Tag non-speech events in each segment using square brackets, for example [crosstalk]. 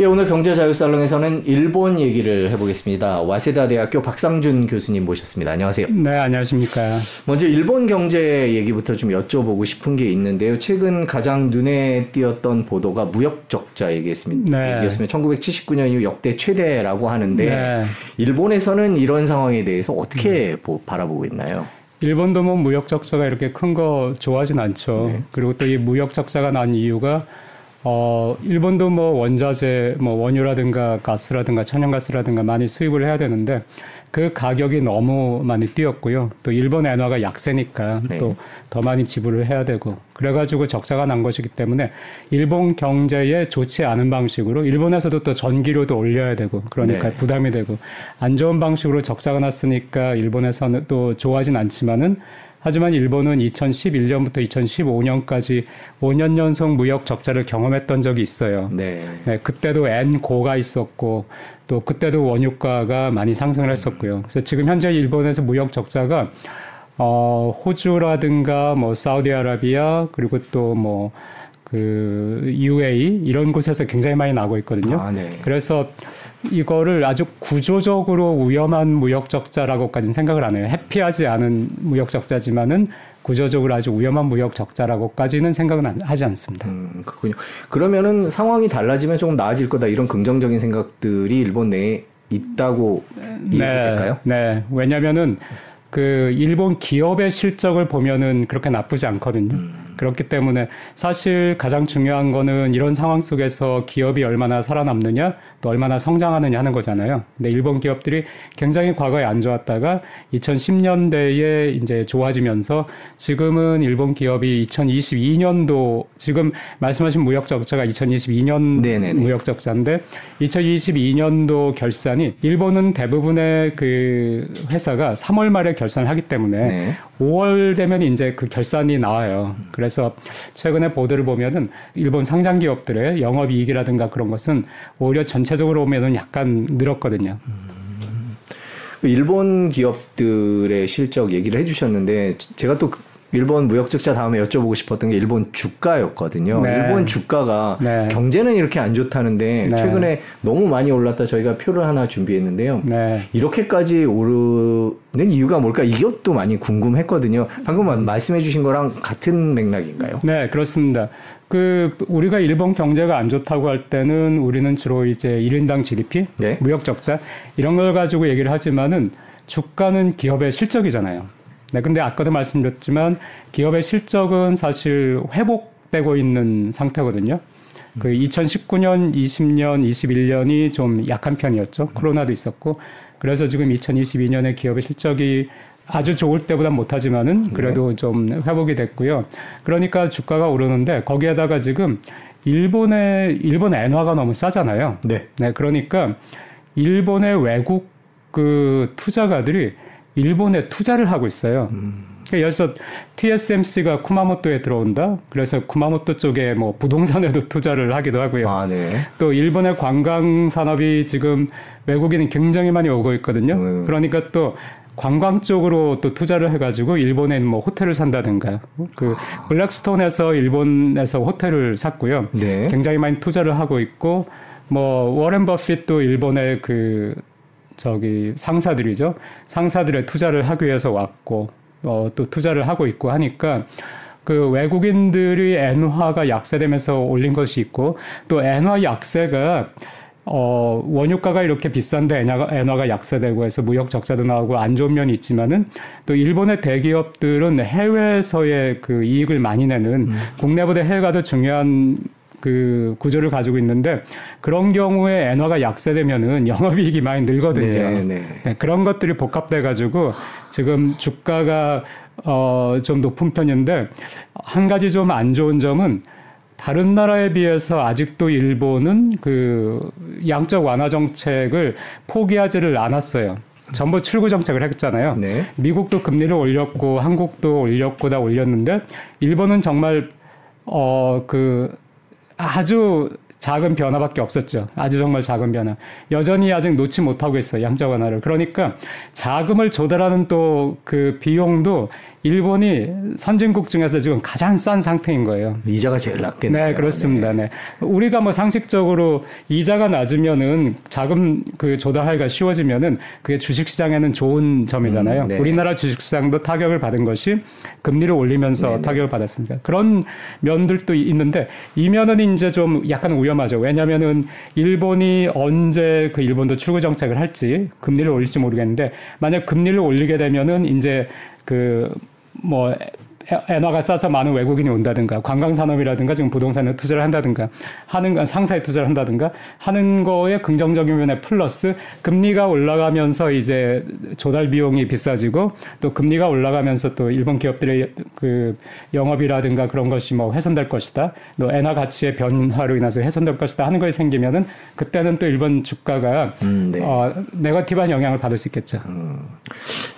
예, 오늘 경제자유살롱에서는 일본 얘기를 해보겠습니다. 와세다 대학교 박상준 교수님 모셨습니다. 안녕하세요. 네, 안녕하십니까. 먼저 일본 경제 얘기부터 좀 여쭤보고 싶은 게 있는데요. 최근 가장 눈에 띄었던 보도가 무역 적자 얘기였습니다. 네. 얘기였으면 1979년 이후 역대 최대라고 하는데 네. 일본에서는 이런 상황에 대해서 어떻게 음. 바라보고 있나요? 일본도 뭐 무역 적자가 이렇게 큰 거 좋아하진 않죠. 네. 그리고 또 이 무역 적자가 난 이유가 어, 일본도 뭐 원자재, 뭐 원유라든가 가스라든가 천연가스라든가 많이 수입을 해야 되는데 그 가격이 너무 많이 뛰었고요. 또 일본 엔화가 약세니까 네. 또더 많이 지불을 해야 되고 그래가지고 적자가 난 것이기 때문에 일본 경제에 좋지 않은 방식으로 일본에서도 또 전기료도 올려야 되고 그러니까 네. 부담이 되고 안 좋은 방식으로 적자가 났으니까 일본에서는 또 좋아하진 않지만은 하지만 일본은 2011년부터 2015년까지 5년 연속 무역 적자를 경험했던 적이 있어요. 네. 네 그때도 N 고가 있었고 또 그때도 원유가가 많이 상승을 했었고요. 그래서 지금 현재 일본에서 무역 적자가 어, 호주라든가 뭐 사우디아라비아 그리고 또뭐 그 UAE 이런 곳에서 굉장히 많이 나고 있거든요. 아, 네. 그래서 이거를 아주 구조적으로 위험한 무역 적자라고까지는 생각을 안 해요. 해피하지 않은 무역 적자지만은 구조적으로 아주 위험한 무역 적자라고까지는 생각은 하지 않습니다. 음, 그렇군요. 그러면은 상황이 달라지면 조금 나아질 거다 이런 긍정적인 생각들이 일본 내에 있다고 네, 이해될까요? 네, 왜냐면은 그 일본 기업의 실적을 보면은 그렇게 나쁘지 않거든요. 음. 그렇기 때문에 사실 가장 중요한 거는 이런 상황 속에서 기업이 얼마나 살아남느냐 또 얼마나 성장하느냐 하는 거잖아요. 근데 일본 기업들이 굉장히 과거에 안 좋았다가 2010년대에 이제 좋아지면서 지금은 일본 기업이 2022년도 지금 말씀하신 무역 적자가 2022년 네네네. 무역 적자인데 2022년도 결산이 일본은 대부분의 그 회사가 3월 말에 결산을 하기 때문에 네. 5월 되면 이제 그 결산이 나와요. 그래서 최근에 보도를 보면은 일본 상장 기업들의 영업 이익이라든가 그런 것은 오히려 전체적으로 보면은 약간 늘었거든요. 음. 일본 기업들의 실적 얘기를 해주셨는데 제가 또 일본 무역적자 다음에 여쭤보고 싶었던 게 일본 주가였거든요. 네. 일본 주가가 네. 경제는 이렇게 안 좋다는데 네. 최근에 너무 많이 올랐다 저희가 표를 하나 준비했는데요. 네. 이렇게까지 오르는 이유가 뭘까? 이것도 많이 궁금했거든요. 방금 말씀해 주신 거랑 같은 맥락인가요? 네, 그렇습니다. 그 우리가 일본 경제가 안 좋다고 할 때는 우리는 주로 이제 1인당 GDP, 네. 무역 적자 이런 걸 가지고 얘기를 하지만은 주가는 기업의 실적이잖아요. 네, 근데 아까도 말씀드렸지만 기업의 실적은 사실 회복되고 있는 상태거든요. 그 2019년, 20년, 21년이 좀 약한 편이었죠. 코로나도 있었고. 그래서 지금 2022년에 기업의 실적이 아주 좋을 때보다 못하지만은 그래도 네. 좀 회복이 됐고요. 그러니까 주가가 오르는데 거기에다가 지금 일본의 일본 엔화가 너무 싸잖아요. 네. 네. 그러니까 일본의 외국 그 투자가들이 일본에 투자를 하고 있어요. 음. 그래서 TSMC가 쿠마모토에 들어온다. 그래서 쿠마모토 쪽에 뭐 부동산에도 [laughs] 투자를 하기도 하고요. 아, 네. 또 일본의 관광 산업이 지금 외국인이 굉장히 많이 오고 있거든요. 음. 그러니까 또 관광 쪽으로 또 투자를 해가지고 일본에 뭐 호텔을 산다든가 그 블랙스톤에서 일본에서 호텔을 샀고요. 네. 굉장히 많이 투자를 하고 있고 뭐 워렌 버핏도 일본의 그 저기 상사들이죠. 상사들의 투자를 하기 위해서 왔고 어, 또 투자를 하고 있고 하니까 그 외국인들이 엔화가 약세되면서 올린 것이 있고 또 엔화 약세가 어, 원유가가 이렇게 비싼데 엔화가, 엔화가 약세되고 해서 무역 적자도 나오고 안 좋은 면이 있지만은 또 일본의 대기업들은 해외에서의 그 이익을 많이 내는 음. 국내보다 해외가 더 중요한 그 구조를 가지고 있는데 그런 경우에 엔화가 약세되면은 [laughs] 영업이익이 많이 늘거든요. 네, 네. 네, 그런 것들이 복합돼 가지고 지금 주가가 어, 좀 높은 편인데 한 가지 좀 안 좋은 점은 다른 나라에 비해서 아직도 일본은 그 양적 완화 정책을 포기하지를 않았어요. 전부 출구 정책을 했잖아요. 네. 미국도 금리를 올렸고 한국도 올렸고 다 올렸는데 일본은 정말 어 그 아주 작은 변화밖에 없었죠. 아주 정말 작은 변화. 여전히 아직 놓지 못하고 있어요. 양적 완화를. 그러니까 자금을 조달하는 또 그 비용도 일본이 선진국 중에서 지금 가장 싼 상태인 거예요. 이자가 제일 낮겠네요. 네, 그렇습니다. 네. 네. 우리가 뭐 상식적으로 이자가 낮으면은 자금 그 조달하기가 쉬워지면은 그게 주식 시장에는 좋은 점이잖아요. 음, 네. 우리나라 주식 시장도 타격을 받은 것이 금리를 올리면서 네네. 네. 타격을 받았습니다. 그런 면들도 있는데 이 면은 이제 좀 약간 위험하죠. 왜냐면은 일본이 언제 그 일본도 출구 정책을 할지 금리를 올릴지 모르겠는데 만약 금리를 올리게 되면은 이제 그 뭐 엔화가 싸서 많은 외국인이 온다든가 관광 산업이라든가 지금 부동산에 투자를 한다든가 하는 상사에 투자를 한다든가 하는 거에 긍정적인 면에 플러스 금리가 올라가면서 이제 조달 비용이 비싸지고 또 금리가 올라가면서 또 일본 기업들의 그 영업이라든가 그런 것이 뭐 훼손될 것이다. 또 엔화 가치의 변화로 인해서 훼손될 것이다 하는 것이 생기면은 그때는 또 일본 주가가 음, 네. 어, 네거티브한 영향을 받을 수 있겠죠. 음.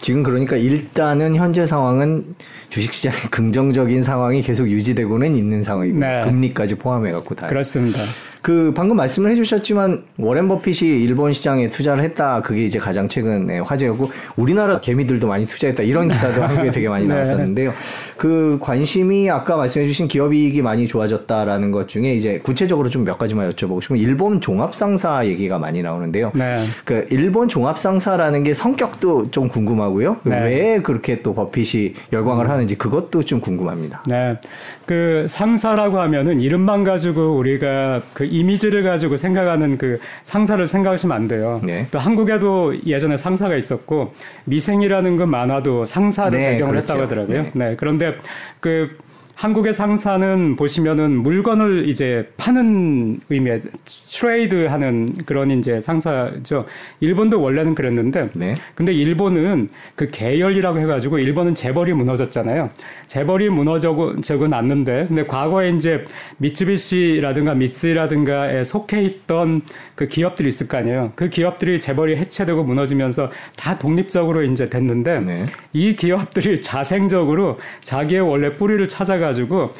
지금 그러니까 일단은 현재 상황은 주식시장의 긍정적인 상황이 계속 유지되고는 있는 상황이고 네. 금리까지 포함해 갖고 다 그렇습니다. 그 방금 말씀을 해주셨지만 워렌 버핏이 일본 시장에 투자를 했다 그게 이제 가장 최근에 화제였고 우리나라 개미들도 많이 투자했다 이런 기사도 [laughs] 한국에 되게 많이 네. 나왔었는데요. 그 관심이 아까 말씀해주신 기업이익이 많이 좋아졌다라는 것 중에 이제 구체적으로 좀 몇 가지만 여쭤보고 싶으면 일본 종합상사 얘기가 많이 나오는데요. 네. 그 일본 종합상사라는 게 성격도 좀 궁금하고요. 네. 왜 그렇게 또 버핏이 열광을 하는지 그것도 좀 궁금합니다. 네. 그 상사라고 하면은 이름만 가지고 우리가 그 이미지를 가지고 생각하는 그 상사를 생각하시면 안 돼요. 네. 또 한국에도 예전에 상사가 있었고 미생이라는 그 만화도 상사를 네, 배경으로 그렇죠. 했다고 하더라고요. 네. 네. 그런데 그 한국의 상사는 보시면은 물건을 이제 파는 의미의 트레이드 하는 그런 이제 상사죠. 일본도 원래는 그랬는데 네. 근데 일본은 그 계열이라고 해가지고 일본은 재벌이 무너졌잖아요. 재벌이 무너져고 났는데 근데 과거에 이제 미츠비시라든가 미쓰라든가에 속해 있던 그 기업들이 있을 거 아니에요. 그 기업들이 재벌이 해체되고 무너지면서 다 독립적으로 이제 됐는데 네. 이 기업들이 자생적으로 자기의 원래 뿌리를 찾아가 가지고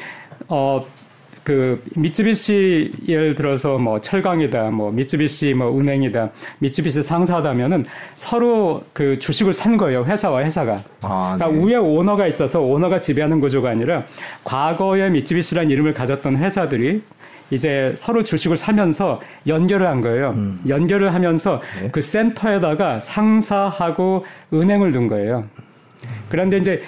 어. 그 미쯔비시 예를 들어서 뭐 철강이다, 뭐 미쯔비시 뭐 은행이다, 미쯔비시 상사다면은 서로 그 주식을 산 거예요 회사와 회사가. 아, 그러니까 네. 위에 오너가 있어서 오너가 지배하는 구조가 아니라 과거에 미쯔비시라는 이름을 가졌던 회사들이 이제 서로 주식을 사면서 연결을 한 거예요. 음. 연결을 하면서 네. 그 센터에다가 상사하고 은행을 둔 거예요. 그런데 이제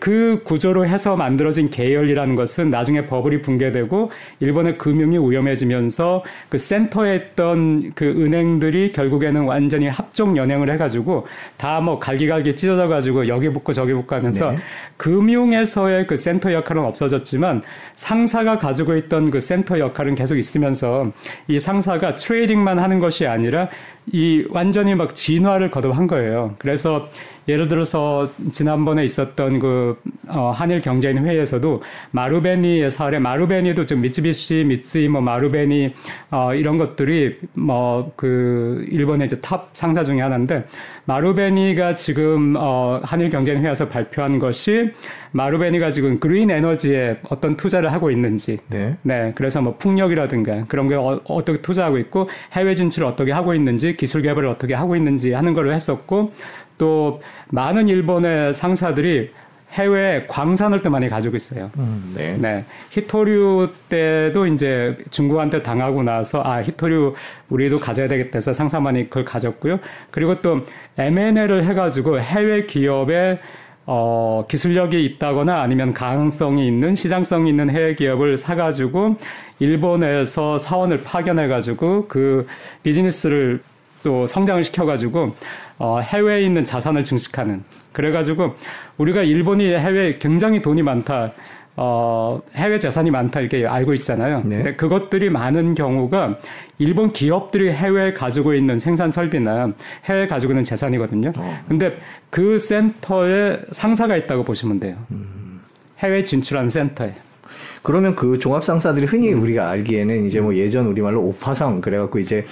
그 구조로 해서 만들어진 계열이라는 것은 나중에 버블이 붕괴되고 일본의 금융이 위험해지면서 그 센터에 있던 그 은행들이 결국에는 완전히 합종연횡을 해가지고 다 뭐 갈기갈기 찢어져 가지고 여기 붙고 저기 붙고 하면서 네. 금융에서의 그 센터 역할은 없어졌지만 상사가 가지고 있던 그 센터 역할은 계속 있으면서 이 상사가 trading만 하는 것이 아니라 이 완전히 막 진화를 거듭한 거예요. 그래서 예를 들어서 지난번에 있었던 그 어, 한일 경제인 회의에서도 마루베니의 사례, 마루베니도 지금 미츠비시, 미쓰이, 뭐 마루베니 어, 이런 것들이 뭐 그 일본의 이제 top 상사 중에 하나인데 마루베니가 지금 어, 한일 경제인 회의에서 발표한 것이 마루베니가 지금 그린 에너지에 어떤 투자를 하고 있는지, 네, 네. 그래서 뭐 풍력이라든가 그런 게 어, 어떻게 투자하고 있고 해외 진출을 어떻게 하고 있는지 기술 개발을 어떻게 하고 있는지 하는 걸 했었고 또 많은 일본의 상사들이 해외 광산을 또 많이 가지고 있어요. 음, 네. 네. 히토류 때도 이제 중국한테 당하고 나서 아 히토류 우리도 가져야 되겠다 해서 상사만이 그걸 가졌고요. 그리고 또 M&A를 해가지고 해외 기업에 어, 기술력이 있다거나 아니면 가능성이 있는 시장성이 있는 해외 기업을 사가지고 일본에서 사원을 파견해가지고 그 비즈니스를 또 성장을 시켜가지고 어, 해외에 있는 자산을 증식하는 그래가지고 우리가 일본이 해외에 굉장히 돈이 많다. 어, 해외 재산이 많다 이렇게 알고 있잖아요. 네. 근데 그것들이 많은 경우가 일본 기업들이 해외에 가지고 있는 생산 설비나 해외에 가지고 있는 재산이거든요. 어. 근데 그 센터에 상사가 있다고 보시면 돼요. 음. 해외 진출한 센터에. 그러면 그 종합 상사들이 흔히 음. 우리가 알기에는 이제 뭐 예전 우리말로 오파상 그래갖고 이제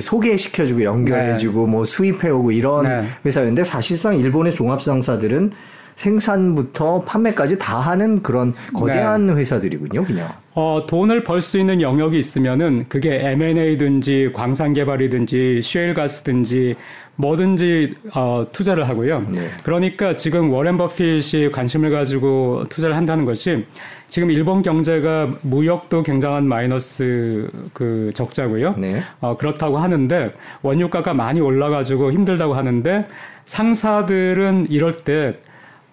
소개시켜주고 연결해주고 네. 뭐 수입해오고 이런 네. 회사였는데 사실상 일본의 종합상사들은 생산부터 판매까지 다 하는 그런 거대한 네. 회사들이군요, 그냥. 어, 돈을 벌 수 있는 영역이 있으면은 그게 M&A든지 광산 개발이든지 쉐일 가스든지 뭐든지 어, 투자를 하고요. 네. 그러니까 지금 워렌 버핏이 관심을 가지고 투자를 한다는 것이 지금 일본 경제가 무역도 굉장한 마이너스 그 적자고요. 네. 어, 그렇다고 하는데 원유가가 많이 올라가지고 힘들다고 하는데 상사들은 이럴 때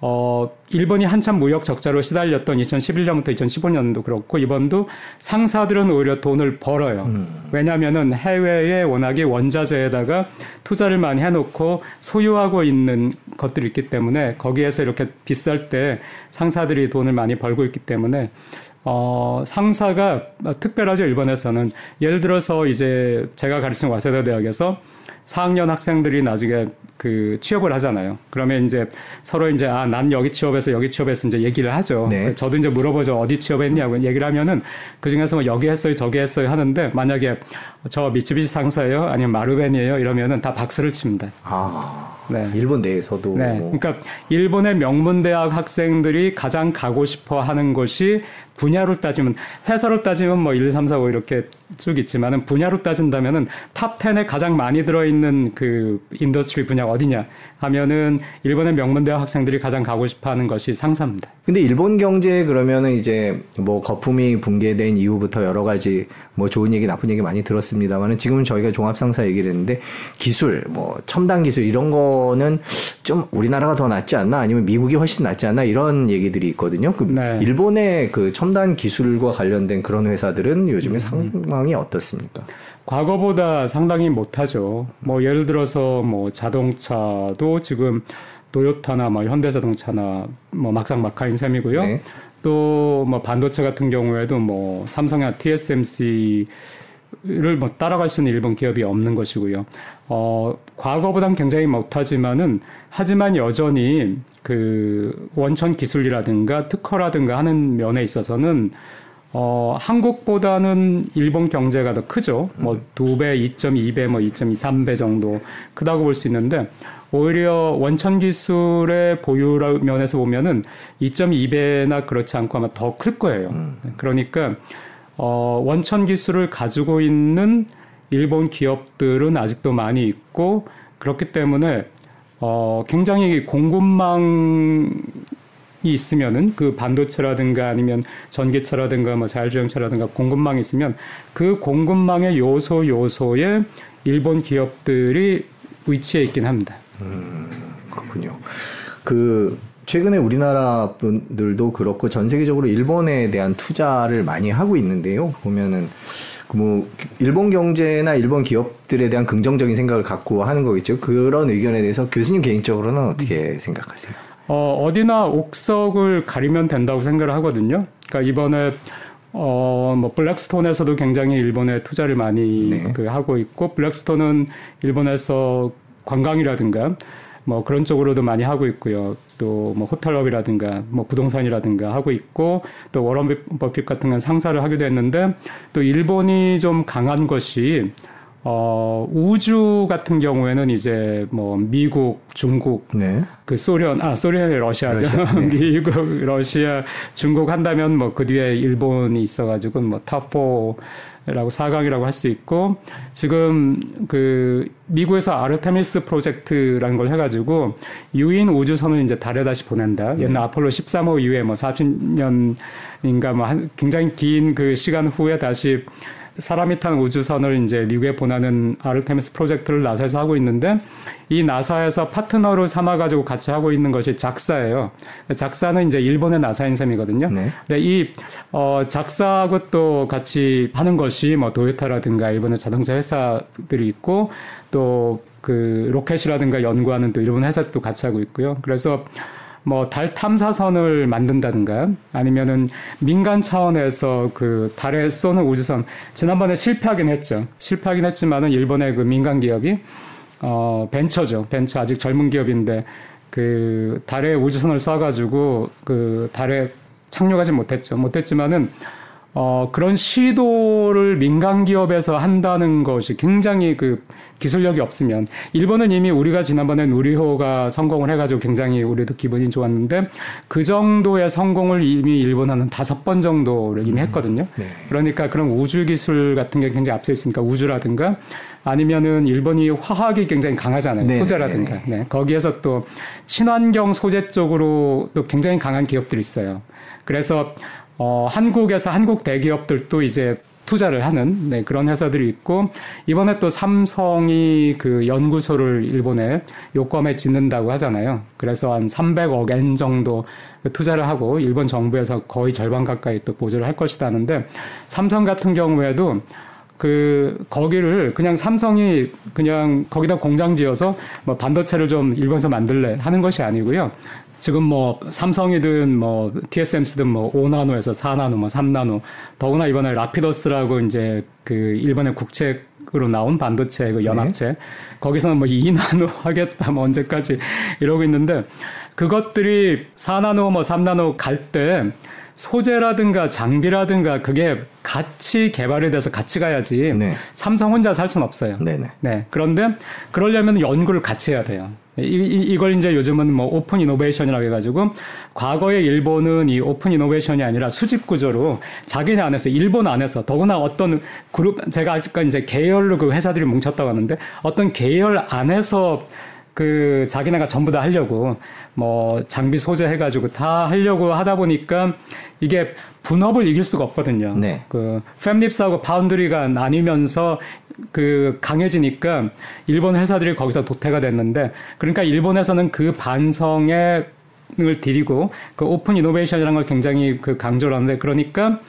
어, 일본이 한참 무역 적자로 시달렸던 2011년부터 2015년도 그렇고 이번도 상사들은 오히려 돈을 벌어요. 음. 왜냐하면은 해외에 워낙에 원자재에다가 투자를 많이 해놓고 소유하고 있는 것들이 있기 때문에 거기에서 이렇게 비쌀 때 상사들이 돈을 많이 벌고 있기 때문에 어, 상사가 특별하죠, 일본에서는. 예를 들어서 이제 제가 가르치는 와세다 대학에서 4학년 학생들이 나중에 그 취업을 하잖아요. 그러면 이제 서로 이제 아, 난 여기 취업해서 여기 취업해서 이제 얘기를 하죠. 네. 저도 이제 물어보죠. 어디 취업했냐고 얘기를 하면은 그 중에서 뭐 여기 했어요, 저기 했어요 하는데 만약에 저 미츠비시 상사예요? 아니면 마루벤이에요? 이러면은 다 박수를 칩니다. 아. 네. 일본 내에서도. 네. 뭐. 그러니까 일본의 명문 대학 학생들이 가장 가고 싶어 하는 것이 분야로 따지면 회사로 따지면 뭐 1, 2, 3, 4, 5 이렇게 쭉 있지만은 분야로 따진다면은 top 10에 가장 많이 들어 있는 그 industry 분야 어디냐 하면은 일본의 명문대학 학생들이 가장 가고 싶어 하는 것이 상사입니다. 근데 일본 경제 그러면은 이제 뭐 거품이 붕괴된 이후부터 여러 가지 뭐 좋은 얘기 나쁜 얘기 많이 들었습니다만은 지금은 저희가 종합 상사 얘기를 했는데 기술 뭐 첨단 기술 이런 거는 좀 우리나라가 더 낫지 않나 아니면 미국이 훨씬 낫지 않나 이런 얘기들이 있거든요. 그 네. 일본의 그 첨단 기술과 관련된 그런 회사들은 요즘에 음. 상황이 어떻습니까? 과거보다 상당히 못하죠. 뭐 예를 들어서 뭐 자동차도 지금 도요타나 뭐 현대자동차나 뭐 막상 막하인 셈이고요. 네. 또뭐 반도체 같은 경우에도 뭐 삼성이나 TSMC 를뭐 따라갈 수 있는 일본 기업이 없는 것이고요. 어, 과거보단 굉장히 못하지만은 하지만 여전히 그 원천 기술이라든가 특허라든가 하는 면에 있어서는 어, 한국보다는 일본 경제가 더 크죠. 뭐 두 배, 2.2배, 뭐 2.23배 정도 크다고 볼 수 있는데 오히려 원천 기술의 보유 면에서 보면은 2.2배나 그렇지 않고 아마 더 클 거예요. 음. 그러니까 어, 원천 기술을 가지고 있는 일본 기업들은 아직도 많이 있고 그렇기 때문에 어, 굉장히 공급망이 있으면은 그 반도체라든가 아니면 전기차라든가 뭐 자율주행차라든가 공급망이 있으면 그 공급망의 요소 요소에 일본 기업들이 위치해 있긴 합니다. 음, 그렇군요. 그 최근에 우리나라 분들도 그렇고 전 세계적으로 일본에 대한 투자를 많이 하고 있는데요. 보면은 뭐 일본 경제나 일본 기업들에 대한 긍정적인 생각을 갖고 하는 거겠죠. 그런 의견에 대해서 교수님 개인적으로는 어떻게 생각하세요? 어, 어디나 옥석을 가리면 된다고 생각을 하거든요. 그러니까 이번에 어, 뭐, 블랙스톤에서도 굉장히 일본에 투자를 많이 네. 그 하고 있고, 블랙스톤은 일본에서 관광이라든가 뭐 그런 쪽으로도 많이 하고 있고요. 또 뭐 호텔업이라든가 뭐 부동산이라든가 하고 있고 또 워런 버핏 같은 건 상사를 하기도 했는데 또 일본이 좀 강한 것이 어, 우주 같은 경우에는 이제 뭐 미국, 중국, 네. 그 소련, 아, 소련이 러시아죠. 러시아, 네. [laughs] 미국, 러시아, 중국 한다면 뭐 그 뒤에 일본이 있어가지고 뭐 top 4 라고 4강이라고 할 수 있고 지금 그 미국에서 아르테미스 프로젝트라는 걸 해가지고 유인 우주선을 이제 달에 다시 보낸다. 네. 옛날 아폴로 13호 이후에 뭐 40년인가 뭐 한 굉장히 긴 그 시간 후에 다시 사람이 탄 우주선을 이제 미국에 보내는 아르테미스 프로젝트를 나사에서 하고 있는데 이 나사에서 파트너로 삼아 가지고 같이 하고 있는 것이 작사예요. 작사는 이제 일본의 나사인 셈이거든요. 네. 근데 이 어, 작사하고 또 같이 하는 것이 뭐 도요타라든가 일본의 자동차 회사들이 있고 또 그 로켓이라든가 연구하는 또 일본 회사도 같이 하고 있고요. 그래서 뭐 달 탐사선을 만든다든가 아니면은 민간 차원에서 그 달에 쏘는 우주선 지난번에 실패하긴 했죠. 실패하긴 했지만은 일본의 그 민간 기업이 어 벤처죠. 벤처 아직 젊은 기업인데 그 달에 우주선을 쏴가지고 그 달에 착륙하지 못했죠. 못했지만은 어, 그런 시도를 민간 기업에서 한다는 것이 굉장히 그 기술력이 없으면 일본은 이미 우리가 지난번에 누리호가 성공을 해가지고 굉장히 우리도 기분이 좋았는데 그 정도의 성공을 이미 일본은 다섯 번 정도를 이미 음. 했거든요. 네. 그러니까 그런 우주 기술 같은 게 굉장히 앞서 있으니까 우주라든가 아니면은 일본이 화학이 굉장히 강하잖아요. 네, 소재라든가. 네, 네. 네. 거기에서 또 친환경 소재 쪽으로 또 굉장히 강한 기업들이 있어요. 그래서 어, 한국에서 한국 대기업들도 이제 투자를 하는 네, 그런 회사들이 있고 이번에 또 삼성이 그 연구소를 일본에 요컴에 짓는다고 하잖아요. 그래서 한 300억 엔 정도 투자를 하고 일본 정부에서 거의 절반 가까이 또 보조를 할 것이다는데 삼성 같은 경우에도 그 거기를 그냥 삼성이 그냥 거기다 공장 지어서 뭐 반도체를 좀 일본에서 만들래 하는 것이 아니고요. 지금 뭐 삼성이든 뭐 TSMC든 뭐 5나노에서 4나노, 뭐 3나노, 더구나 이번에 라피더스라고 이제 그 일본의 국책으로 나온 반도체 그 연합체 네. 거기서는 뭐 2나노 [laughs] 하겠다 뭐 언제까지 이러고 있는데 그것들이 4나노 뭐 3나노 갈 때 소재라든가 장비라든가 그게 같이 개발이 돼서 같이 가야지 네. 삼성 혼자 살 수는 없어요. 네네. 네. 그런데 그러려면 연구를 같이 해야 돼요. 이, 이, 걸 이제 요즘은 뭐 open innovation이라고 해가지고 과거에 일본은 이 오픈 이노베이션이 아니라 수직 구조로 자기네 안에서 일본 안에서 더구나 어떤 그룹 제가 아직까지 이제 계열로 그 회사들이 뭉쳤다고 하는데 어떤 계열 안에서 그 자기네가 전부 다 하려고 뭐 장비 소재 해가지고 다 하려고 하다 보니까 이게 분업을 이길 수가 없거든요. 네. 그 팹립스하고 파운드리가 나뉘면서 그 강해지니까 일본 회사들이 거기서 도태가 됐는데 그러니까 일본에서는 그 반성에 을 들이고 그 오픈 이노베이션이라는 걸 굉장히 그 강조를 하는데 그러니까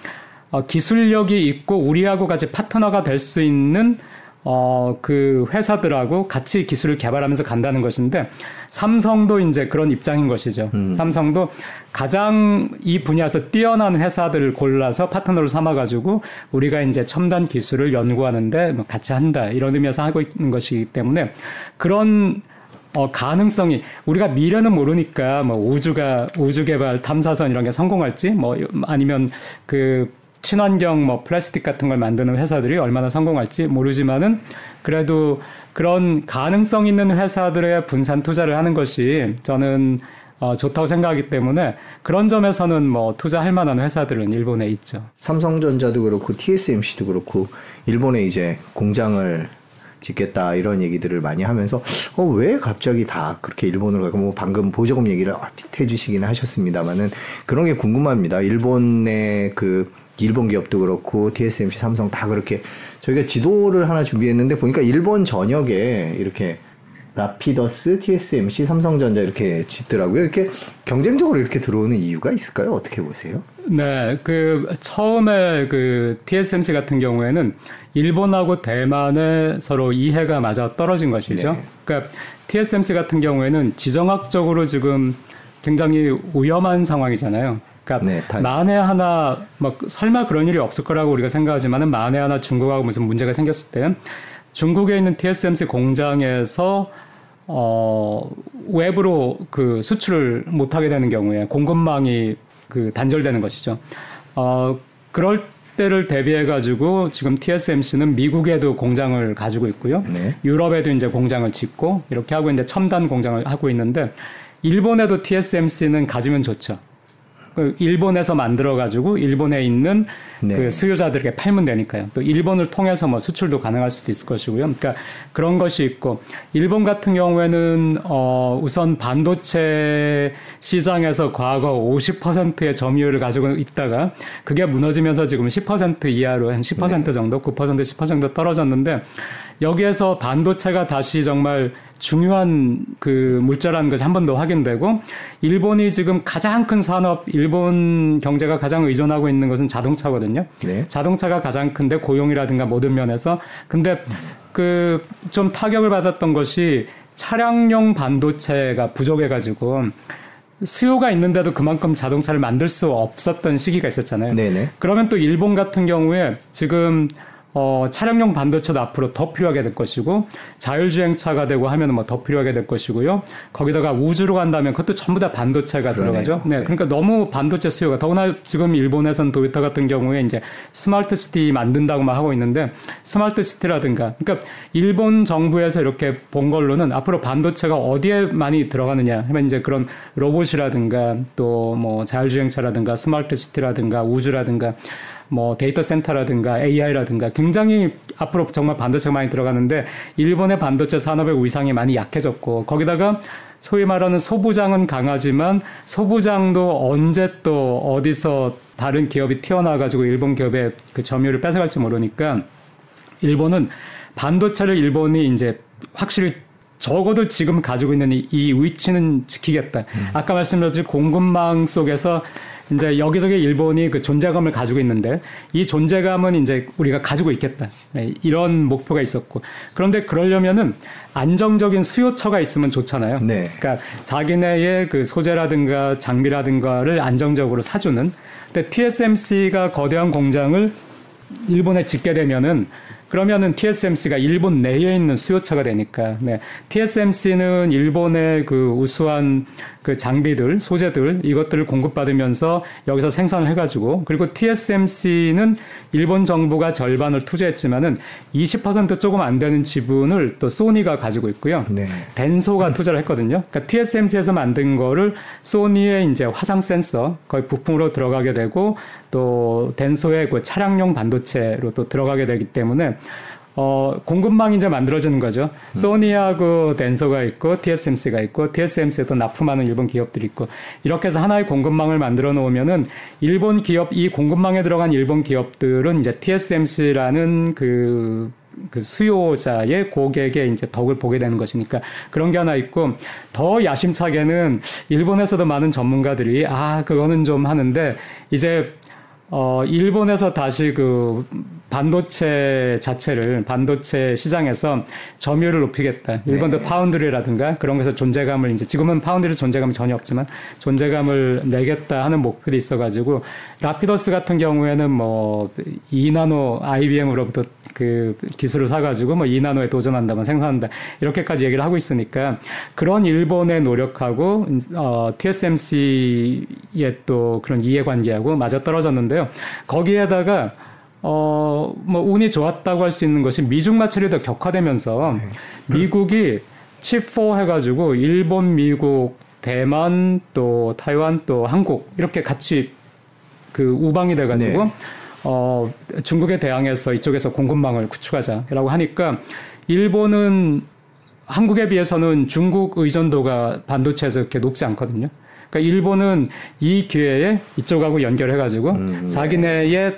어, 기술력이 있고 우리하고 같이 파트너가 될 수 있는 어, 그 회사들하고 같이 기술을 개발하면서 간다는 것인데 삼성도 이제 그런 입장인 것이죠. 음. 삼성도 가장 이 분야에서 뛰어난 회사들을 골라서 파트너를 삼아가지고 우리가 이제 첨단 기술을 연구하는데 뭐 같이 한다 이런 의미에서 하고 있는 것이기 때문에 그런 어, 가능성이 우리가 미래는 모르니까 뭐 우주가 우주 개발 탐사선 이런 게 성공할지 뭐 아니면 그 친환경 뭐 플라스틱 같은 걸 만드는 회사들이 얼마나 성공할지 모르지만은 그래도 그런 가능성 있는 회사들의 분산 투자를 하는 것이 저는 어, 좋다고 생각하기 때문에 그런 점에서는 뭐 투자할 만한 회사들은 일본에 있죠. 삼성전자도 그렇고 TSMC도 그렇고 일본에 이제 공장을 짓겠다 이런 얘기들을 많이 하면서 어, 왜 갑자기 다 그렇게 일본으로 가고 뭐 방금 보조금 얘기를 해주시긴 하셨습니다만은 그런 게 궁금합니다. 일본의 그 일본 기업도 그렇고 TSMC, 삼성 다 그렇게 저희가 지도를 하나 준비했는데 보니까 일본 전역에 이렇게 라피더스, TSMC, 삼성전자 이렇게 짓더라고요. 이렇게 경쟁적으로 이렇게 들어오는 이유가 있을까요? 어떻게 보세요? 네, 그 처음에 그 TSMC 같은 경우에는 일본하고 대만의 서로 이해가 맞아 떨어진 것이죠. 네. 그러니까 TSMC 같은 경우에는 지정학적으로 지금 굉장히 위험한 상황이잖아요. 그러니까 네, 만에 하나 막 설마 그런 일이 없을 거라고 우리가 생각하지만은 만에 하나 중국하고 무슨 문제가 생겼을 때 중국에 있는 TSMC 공장에서 어 외부로 그 수출을 못 하게 되는 경우에 공급망이 그 단절되는 것이죠. 어 그럴 때를 대비해 가지고 지금 TSMC는 미국에도 공장을 가지고 있고요. 네. 유럽에도 이제 공장을 짓고 이렇게 하고 이제 첨단 공장을 하고 있는데 일본에도 TSMC는 가지면 좋죠. 그 일본에서 만들어 가지고 일본에 있는 네. 그 수요자들에게 팔면 되니까요. 또 일본을 통해서 뭐 수출도 가능할 수도 있을 것이고요. 그러니까 그런 것이 있고 일본 같은 경우에는 어 우선 반도체 시장에서 과거 50%의 점유율을 가지고 있다가 그게 무너지면서 지금 10% 이하로 한 10% 네. 정도, 9% 10% 떨어졌는데 여기에서 반도체가 다시 정말 중요한 그 물자라는 것이 한 번 더 확인되고 일본이 지금 가장 큰 산업 일본 경제가 가장 의존하고 있는 것은 자동차거든요. 네. 자동차가 가장 큰데 고용이라든가 모든 면에서 근데 그 좀 타격을 받았던 것이 차량용 반도체가 부족해 가지고 수요가 있는데도 그만큼 자동차를 만들 수 없었던 시기가 있었잖아요. 네네. 그러면 또 일본 같은 경우에 지금 어, 차량용 반도체도 앞으로 더 필요하게 될 것이고 자율주행차가 되고 하면은 뭐더 필요하게 될 것이고요. 거기다가 우주로 간다면 그것도 전부 다 반도체가 그러네요. 들어가죠. 네, 네, 그러니까 너무 반도체 수요가 더구나 지금 일본에선 도요타 같은 경우에 이제 smart city 만든다고 막 하고 있는데 smart city라든가 그러니까 일본 정부에서 이렇게 본 걸로는 앞으로 반도체가 어디에 많이 들어가느냐 하면 이제 그런 로봇이라든가 또 뭐 자율주행차라든가 smart city라든가 우주라든가 뭐 데이터 센터라든가 AI라든가 굉장히 앞으로 정말 반도체가 많이 들어가는데 일본의 반도체 산업의 위상이 많이 약해졌고 거기다가 소위 말하는 소부장은 강하지만 소부장도 언제 또 어디서 다른 기업이 튀어나와가지고 일본 기업의 그 점유율을 뺏어갈지 모르니까 일본은 반도체를 일본이 이제 확실히 적어도 지금 가지고 있는 이, 이 위치는 지키겠다. 음. 아까 말씀드렸듯이 공급망 속에서 이제 여기저기 일본이 그 존재감을 가지고 있는데 이 존재감은 이제 우리가 가지고 있겠다. 네, 이런 목표가 있었고 그런데 그러려면은 안정적인 수요처가 있으면 좋잖아요. 네. 그러니까 자기네의 그 소재라든가 장비라든가를 안정적으로 사주는. 근데 TSMC가 거대한 공장을 일본에 짓게 되면은 그러면은 TSMC가 일본 내에 있는 수요처가 되니까 네. TSMC는 일본의 그 우수한 그 장비들, 소재들 이것들을 공급받으면서 여기서 생산을 해가지고 그리고 TSMC는 일본 정부가 절반을 투자했지만은 20% 조금 안 되는 지분을 또 소니가 가지고 있고요. 네. 덴소가 투자를 했거든요. 그러니까 TSMC에서 만든 거를 소니의 이제 화상 센서 거의 부품으로 들어가게 되고 또 덴소의 그 차량용 반도체로 또 들어가게 되기 때문에 어, 공급망이 이제 만들어지는 거죠. 음. 소니하고 덴소가 있고 TSMC가 있고 TSMC에도 납품하는 일본 기업들이 있고 이렇게 해서 하나의 공급망을 만들어 놓으면은 일본 기업 이 공급망에 들어간 일본 기업들은 이제 TSMC라는 그, 그 수요자의 고객의 이제 덕을 보게 되는 것이니까 그런 게 하나 있고 더 야심차게는 일본에서도 많은 전문가들이 아 그거는 좀 하는데 이제 어 일본에서 다시 그 반도체 자체를 반도체 시장에서 점유율을 높이겠다. 일본도 네. 파운드리라든가 그런 것에서 존재감을 이제 지금은 파운드리 존재감이 전혀 없지만 존재감을 내겠다 하는 목표도 있어가지고 라피더스 같은 경우에는 뭐 2나노 IBM으로부터 그 기술을 사가지고 뭐 2나노에 도전한다면 생산한다 이렇게까지 얘기를 하고 있으니까 그런 일본의 노력하고 어, TSMC의 또 그런 이해관계하고 맞아 떨어졌는데요. 거기에다가 어, 뭐 운이 좋았다고 할 수 있는 것이 미중 마찰이 더 격화되면서 네. 미국이 칩4 해가지고 일본, 미국, 대만 또 타이완 또 한국 이렇게 같이 그 우방이 돼가지고 네. 어, 중국에 대항해서 이쪽에서 공급망을 구축하자라고 하니까 일본은 한국에 비해서는 중국 의존도가 반도체에서 그렇게 높지 않거든요. 그러니까 일본은 이 기회에 이쪽하고 연결해가지고 음, 네. 자기네의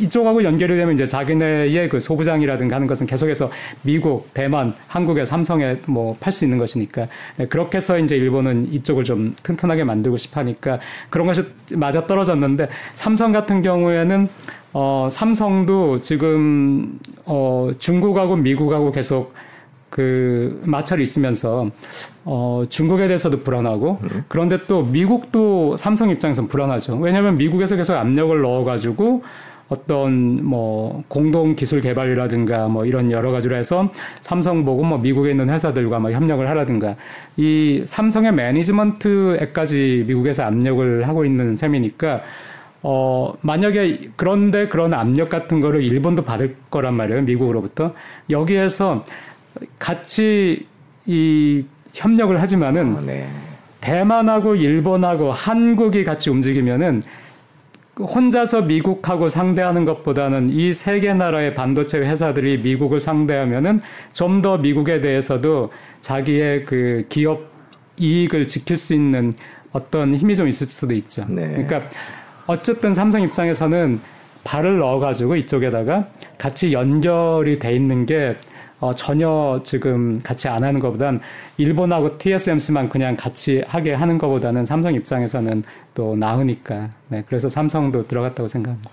이쪽하고 연결이 되면 이제 자기네의 그 소부장이라든가 하는 것은 계속해서 미국, 대만, 한국의 삼성에 뭐 팔 수 있는 것이니까. 네, 그렇게 해서 이제 일본은 이쪽을 좀 튼튼하게 만들고 싶어 하니까 그런 것이 맞아 떨어졌는데 삼성 같은 경우에는 어, 삼성도 지금 어, 중국하고 미국하고 계속 그 마찰이 있으면서 어, 중국에 대해서도 불안하고 음. 그런데 또 미국도 삼성 입장에서는 불안하죠. 왜냐하면 미국에서 계속 압력을 넣어가지고 어떤 뭐 공동 기술 개발이라든가 뭐 이런 여러 가지로 해서 삼성 보고 뭐 미국에 있는 회사들과 뭐 협력을 하라든가 이 삼성의 매니지먼트에까지 미국에서 압력을 하고 있는 셈이니까 어 만약에 그런데 그런 압력 같은 거를 일본도 받을 거란 말이에요 미국으로부터 여기에서 같이 이 협력을 하지만은 아, 네. 대만하고 일본하고 한국이 같이 움직이면은 혼자서 미국하고 상대하는 것보다는 이 세 개 나라의 반도체 회사들이 미국을 상대하면은 좀 더 미국에 대해서도 자기의 그 기업 이익을 지킬 수 있는 어떤 힘이 좀 있을 수도 있죠. 네. 그러니까 어쨌든 삼성 입장에서는 발을 넣어가지고 이쪽에다가 같이 연결이 돼 있는 게 어, 전혀 지금 같이 안 하는 것보단 일본하고 TSMC만 그냥 같이 하게 하는 것보다는 삼성 입장에서는 또 나으니까. 네, 그래서 삼성도 들어갔다고 생각합니다.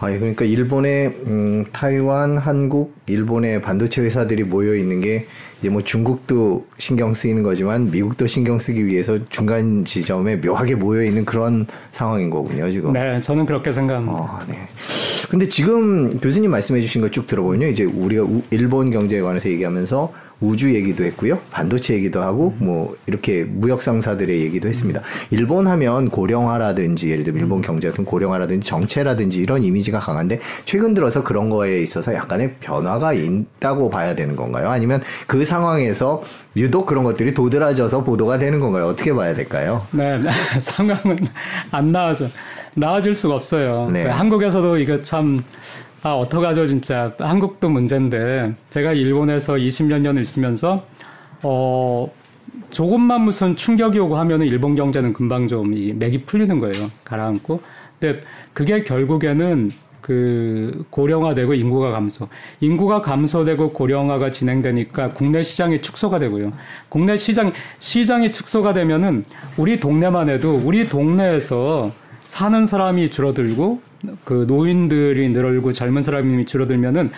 아, 예, 그러니까 일본의 음, 타이완, 한국, 일본의 반도체 회사들이 모여 있는 게 이제 뭐 중국도 신경 쓰이는 거지만 미국도 신경 쓰기 위해서 중간 지점에 묘하게 모여 있는 그런 상황인 거군요, 지금. 네, 저는 그렇게 생각합니다. 어, 네. 근데 지금 교수님 말씀해 주신 거쭉 들어보면요. 이제 우리가 일본 경제에 관해서 얘기하면서 우주 얘기도 했고요. 반도체 얘기도 하고 뭐 이렇게 무역 상사들의 얘기도 했습니다. 일본 하면 고령화라든지 예를 들면 일본 경제 같은 고령화라든지 정체라든지 이런 이미지가 강한데 최근 들어서 그런 거에 있어서 약간의 변화가 있다고 봐야 되는 건가요? 아니면 그 상황에서 유독 그런 것들이 도드라져서 보도가 되는 건가요? 어떻게 봐야 될까요? 네, [laughs] 상황은 안 나아져. 나아질 수가 없어요. 네. 한국에서도 이거 참 아, 어떡하죠, 진짜. 한국도 문제인데, 제가 일본에서 20몇 년을 있으면서, 어, 조금만 무슨 충격이 오고 하면은 일본 경제는 금방 좀 이 맥이 풀리는 거예요. 가라앉고. 근데 그게 결국에는 그 고령화되고 인구가 감소. 인구가 감소되고 고령화가 진행되니까 국내 시장이 축소가 되고요. 국내 시장, 시장이 축소가 되면은 우리 동네만 해도 우리 동네에서 사는 사람이 줄어들고 그 노인들이 늘어들고 젊은 사람이 줄어들면은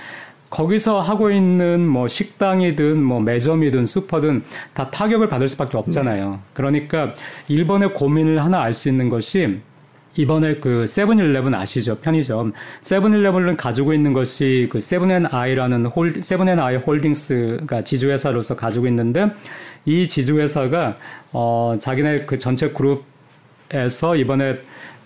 거기서 하고 있는 뭐 식당이든 뭐 매점이든 슈퍼든 다 타격을 받을 수밖에 없잖아요. 네. 그러니까 일본의 고민을 하나 알 수 있는 것이 이번에 그 세븐일레븐 아시죠? 편의점. 세븐일레븐을 가지고 있는 것이 그 세븐앤아이라는 홀 세븐앤아이 홀딩스가 지주회사로서 가지고 있는데 이 지주회사가 어 자기네 그 전체 그룹에서 이번에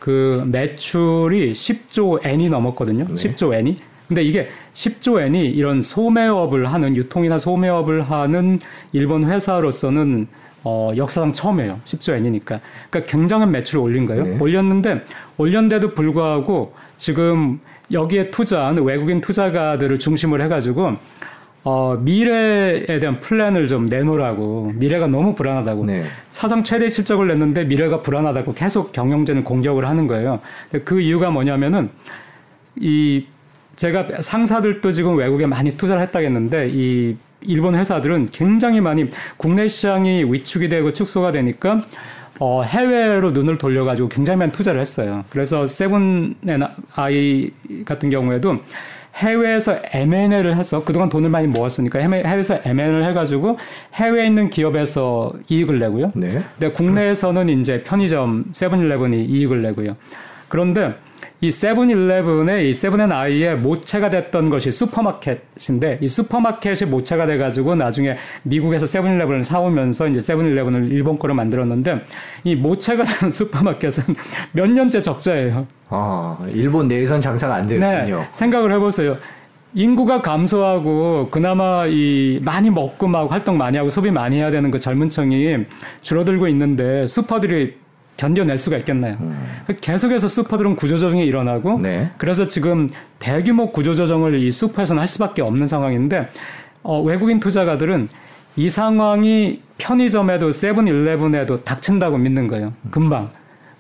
그 매출이 10조 엔이 넘었거든요. 네. 10조 엔이. 근데 이게 10조 엔이 이런 소매업을 하는 유통이나 소매업을 하는 일본 회사로서는 어, 역사상 처음이에요. 10조 엔이니까. 그러니까 굉장한 매출을 올린 거예요. 네. 올렸는데 올렸는데도 불구하고 지금 여기에 투자한 외국인 투자가들을 중심으로 해가지고 어, 미래에 대한 플랜을 좀 내놓으라고 미래가 너무 불안하다고 네. 사상 최대 실적을 냈는데 미래가 불안하다고 계속 경영진을 공격을 하는 거예요. 그 이유가 뭐냐면은 이 제가 상사들도 지금 외국에 많이 투자를 했다겠는데 이 일본 회사들은 굉장히 많이 국내 시장이 위축이 되고 축소가 되니까 어, 해외로 눈을 돌려가지고 굉장히 많이 투자를 했어요. 그래서 세븐앤아이 같은 경우에도 해외에서 M&A를 해서 그동안 돈을 많이 모았으니까 해외에서 M&A를 해가지고 해외에 있는 기업에서 이익을 내고요. 네. 근데 국내에서는 이제 편의점 세븐일레븐이 이익을 내고요. 그런데 이 세븐일레븐의 이 세븐앤아이의 모체가 됐던 것이 슈퍼마켓인데 이 슈퍼마켓이 모체가 돼가지고 나중에 미국에서 세븐일레븐을 사오면서 이제 세븐일레븐을 일본 거로 만들었는데 이 모체가 된 [laughs] 슈퍼마켓은 몇 년째 적자예요. 아 일본 내에선 장사가 안 되는군요. 네, 생각을 해보세요. 인구가 감소하고 그나마 이 많이 먹고 막 활동 많이 하고 소비 많이 해야 되는 그 젊은 층이 줄어들고 있는데 슈퍼들이 견뎌낼 수가 있겠나요? 음. 계속해서 슈퍼들은 구조조정이 일어나고 네. 그래서 지금 대규모 구조조정을 이 슈퍼에서는 할 수밖에 없는 상황인데 어, 외국인 투자가들은 이 상황이 편의점에도 세븐일레븐에도 닥친다고 믿는 거예요. 금방.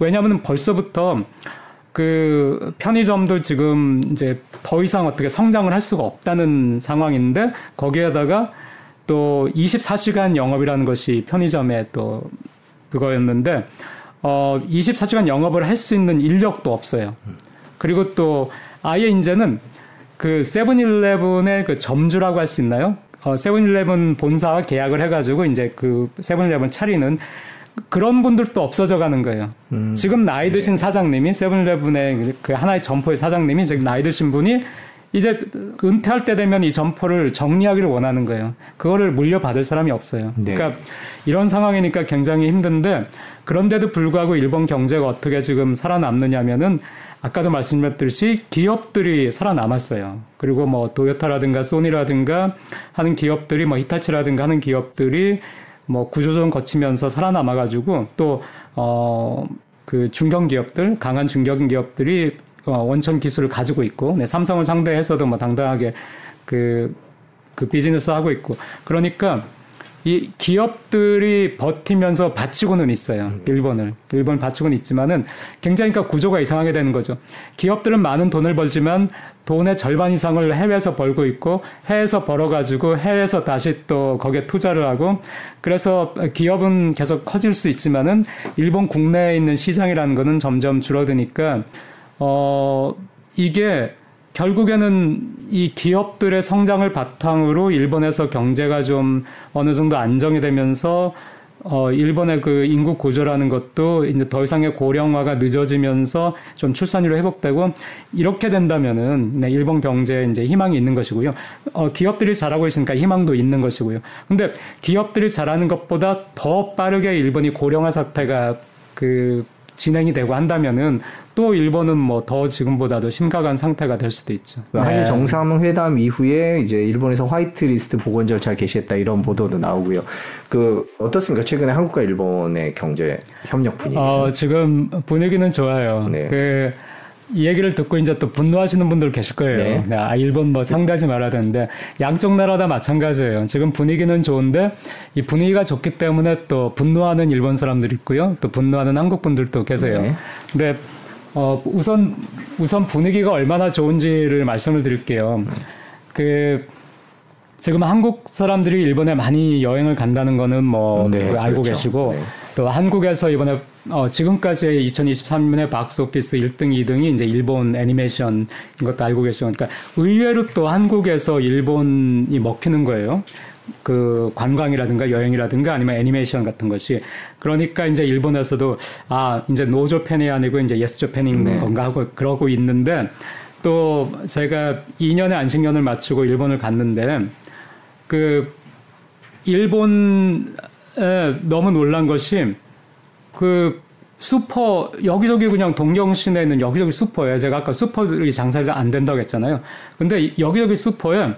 왜냐하면 벌써부터 그 편의점도 지금 이제 더 이상 어떻게 성장을 할 수가 없다는 상황인데 거기에다가 또 24시간 영업이라는 것이 편의점의 또 그거였는데 어, 24시간 영업을 할 수 있는 인력도 없어요. 그리고 또 아예 이제는 그 세븐일레븐의 그 점주라고 할 수 있나요? 어, 세븐일레븐 본사와 계약을 해가지고 이제 그 세븐일레븐 차리는 그런 분들도 없어져 가는 거예요. 음, 지금 나이 드신 네. 사장님이 세븐일레븐의 그 하나의 점포의 사장님이 지금 나이 드신 분이 이제 은퇴할 때 되면 이 점포를 정리하기를 원하는 거예요. 그거를 물려받을 사람이 없어요. 네. 그러니까 이런 상황이니까 굉장히 힘든데 그런데도 불구하고 일본 경제가 어떻게 지금 살아남느냐면은 아까도 말씀드렸듯이 기업들이 살아남았어요. 그리고 뭐 도요타라든가 소니라든가 하는 기업들이 뭐 히타치라든가 하는 기업들이 뭐 구조조정 거치면서 살아남아가지고 또 어 그 중견 기업들 강한 중견 기업들이 어, 원천 기술을 가지고 있고 네, 삼성을 상대해서도 뭐 당당하게 그, 그 비즈니스 하고 있고 그러니까 이 기업들이 버티면서 바치고는 있어요. 음. 일본을. 일본을 바치고는 있지만은 굉장히 그러니까 구조가 이상하게 되는 거죠. 기업들은 많은 돈을 벌지만 돈의 절반 이상을 해외에서 벌고 있고 해외에서 벌어가지고 해외에서 다시 또 거기에 투자를 하고 그래서 기업은 계속 커질 수 있지만은 일본 국내에 있는 시장이라는 거는 점점 줄어드니까 어 이게 결국에는 이 기업들의 성장을 바탕으로 일본에서 경제가 좀 어느 정도 안정이 되면서 어, 일본의 그 인구 구조라는 것도 이제 더 이상의 고령화가 늦어지면서 좀 출산율이 회복되고 이렇게 된다면은 네, 일본 경제에 이제 희망이 있는 것이고요. 어, 기업들이 잘하고 있으니까 희망도 있는 것이고요. 근데 기업들이 잘하는 것보다 더 빠르게 일본이 고령화 사태가 그 진행이 되고 한다면은 또 일본은 뭐 더 지금보다도 심각한 상태가 될 수도 있죠. 한일 네. 정상회담 이후에 이제 일본에서 화이트리스트 복원 절차 개시했다 이런 보도도 나오고요. 그 어떻습니까? 최근에 한국과 일본의 경제 협력 분위기? 어, 지금 분위기는 좋아요. 네. 그 이 얘기를 듣고 이제 또 분노하시는 분들 계실 거예요. 네. 네. 아, 일본 뭐 상대하지 말아야 되는데 양쪽 나라 다 마찬가지예요. 지금 분위기는 좋은데 이 분위기가 좋기 때문에 또 분노하는 일본 사람들이 있고요. 또 분노하는 한국 분들도 계세요. 네. 근데 어, 우선 우선 분위기가 얼마나 좋은지를 말씀을 드릴게요. 그 지금 한국 사람들이 일본에 많이 여행을 간다는 거는 뭐 네, 알고 그렇죠. 계시고 네. 또 한국에서 이번에 어, 지금까지의 2023년에 박스오피스 1등, 2등이 이제 일본 애니메이션인 것도 알고 계시고, 그러니까 의외로 또 한국에서 일본이 먹히는 거예요. 그 관광이라든가 여행이라든가 아니면 애니메이션 같은 것이 그러니까 이제 일본에서도 아 이제 No Japan이 아니고 이제 Yes Japan인 네. 건가 하고 그러고 있는데 또 제가 2년의 안식년을 마치고 일본을 갔는데 그 일본에 너무 놀란 것이 그 슈퍼 여기저기 그냥 동경 시내에 있는 여기저기 슈퍼에 제가 아까 슈퍼들이 장사가 안 된다고 했잖아요. 근데 여기저기 슈퍼에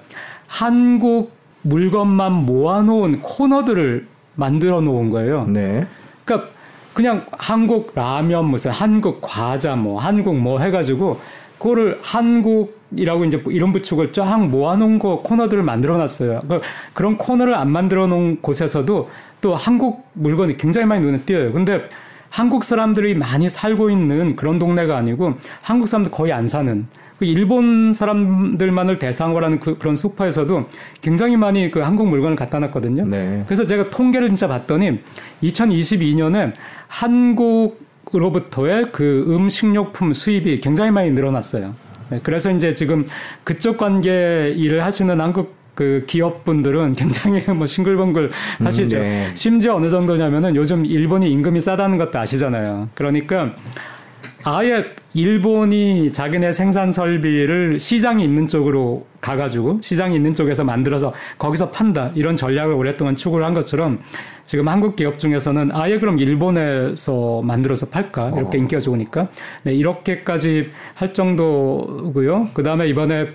한국 물건만 모아놓은 코너들을 만들어 놓은 거예요. 네. 그러니까 그냥 한국 라면 무슨 한국 과자 뭐 한국 뭐 해가지고 그거를 한국이라고 이제 이름 붙이고 쫙 모아놓은 거 코너들을 만들어 놨어요. 그, 그런 코너를 안 만들어 놓은 곳에서도 또 한국 물건이 굉장히 많이 눈에 띄어요. 근데 한국 사람들이 많이 살고 있는 그런 동네가 아니고 한국 사람들 거의 안 사는 그 일본 사람들만을 대상으로 하는 그, 런 슈퍼에서도 굉장히 많이 그 한국 물건을 갖다 놨거든요. 네. 그래서 제가 통계를 진짜 봤더니 2022년에 한국으로부터의 그 음식료품 수입이 굉장히 많이 늘어났어요. 네, 그래서 이제 지금 그쪽 관계 일을 하시는 한국 그 기업분들은 [laughs] 굉장히 뭐 싱글벙글 하시죠. 음, 네. 심지어 어느 정도냐면은 요즘 일본이 임금이 싸다는 것도 아시잖아요. 그러니까 아예 일본이 자기네 생산 설비를 시장이 있는 쪽으로 가가지고 시장이 있는 쪽에서 만들어서 거기서 판다 이런 전략을 오랫동안 추구를 한 것처럼 지금 한국 기업 중에서는 아예 그럼 일본에서 만들어서 팔까 이렇게 어. 인기가 좋으니까 네, 이렇게까지 할 정도고요. 그 다음에 이번에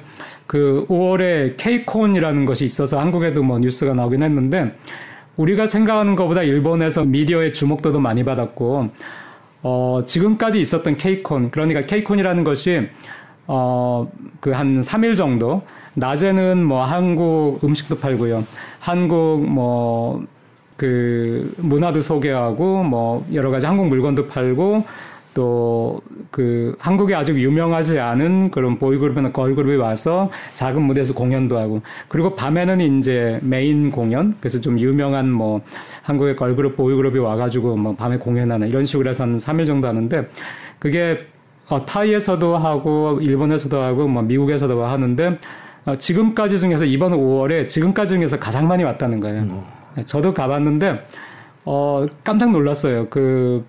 그 5월에 케이콘이라는 것이 있어서 한국에도 뭐 뉴스가 나오긴 했는데 우리가 생각하는 것보다 일본에서 미디어의 주목도도 많이 받았고 어 지금까지 있었던 케이콘 그러니까 케이콘이라는 것이 어 그 한 3일 정도 낮에는 뭐 한국 음식도 팔고요. 한국 뭐 그 문화도 소개하고 뭐 여러 가지 한국 물건도 팔고 또 그 한국에 아주 유명하지 않은 그런 보이그룹이나 걸그룹이 와서 작은 무대에서 공연도 하고 그리고 밤에는 이제 메인 공연 그래서 좀 유명한 뭐 한국의 걸그룹 보이그룹이 와가지고 뭐 밤에 공연하는 이런 식으로 해서 한 3일 정도 하는데 그게 어, 타이에서도 하고 일본에서도 하고 뭐 미국에서도 하는데 어, 지금까지 중에서 이번 5월에 지금까지 중에서 가장 많이 왔다는 거예요. 음. 저도 가봤는데 어 깜짝 놀랐어요. 그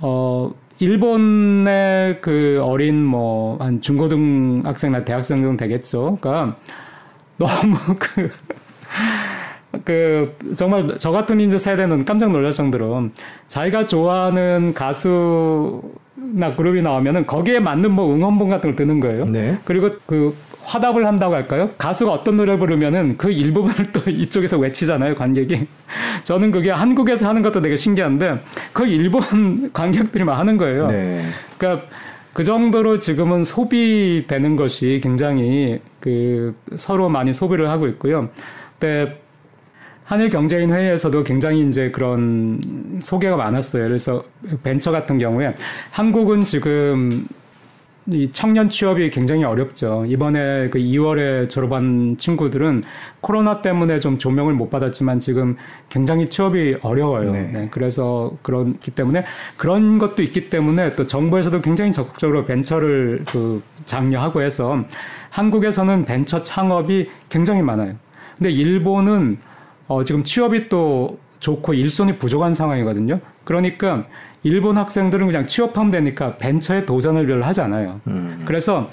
어, 일본의 그 어린 뭐 한 중고등학생이나 대학생 정도 되겠죠. 그러니까 너무 [laughs] 그, 그 정말 저 같은 이제 세대는 깜짝 놀랄 정도로 자기가 좋아하는 가수나 그룹이 나오면은 거기에 맞는 뭐 응원봉 같은 걸 드는 거예요. 네. 그리고 그 화답을 한다고 할까요? 가수가 어떤 노래를 부르면은 그 일부분을 또 [laughs] 이쪽에서 외치잖아요, 관객이. [laughs] 저는 그게 한국에서 하는 것도 되게 신기한데 그 일본 [laughs] 관객들이 막 하는 거예요. 네. 그러니까 그 정도로 지금은 소비되는 것이 굉장히 그 서로 많이 소비를 하고 있고요. 근데 한일 경제인 회의에서도 굉장히 이제 그런 소개가 많았어요. 그래서 벤처 같은 경우에 한국은 지금 이 청년 취업이 굉장히 어렵죠. 이번에 그 2월에 졸업한 친구들은 코로나 때문에 좀 조명을 못 받았지만 지금 굉장히 취업이 어려워요. 네. 네. 그래서 그렇기 때문에 그런 것도 있기 때문에 또 정부에서도 굉장히 적극적으로 벤처를 그 장려하고 해서 한국에서는 벤처 창업이 굉장히 많아요. 근데 일본은 어 지금 취업이 또 좋고 일손이 부족한 상황이거든요. 그러니까 일본 학생들은 그냥 취업하면 되니까 벤처에 도전을 별로 하지 않아요. 음. 그래서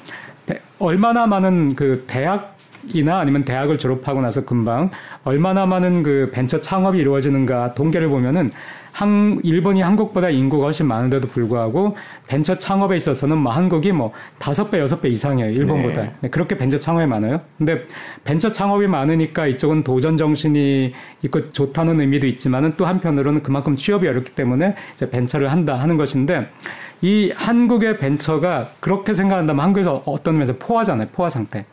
얼마나 많은 그 대학 이나 아니면 대학을 졸업하고 나서 금방 얼마나 많은 그 벤처 창업이 이루어지는가 통계를 보면은 한, 일본이 한국보다 인구가 훨씬 많은데도 불구하고 벤처 창업에 있어서는 뭐 한국이 뭐 다섯 배, 여섯 배 이상이에요. 일본보다. 네. 네, 그렇게 벤처 창업이 많아요. 근데 벤처 창업이 많으니까 이쪽은 도전 정신이 있고 좋다는 의미도 있지만은 또 한편으로는 그만큼 취업이 어렵기 때문에 이제 벤처를 한다 하는 것인데 이 한국의 벤처가 그렇게 생각한다면 한국에서 어떤 면에서 포화잖아요. 포화 상태.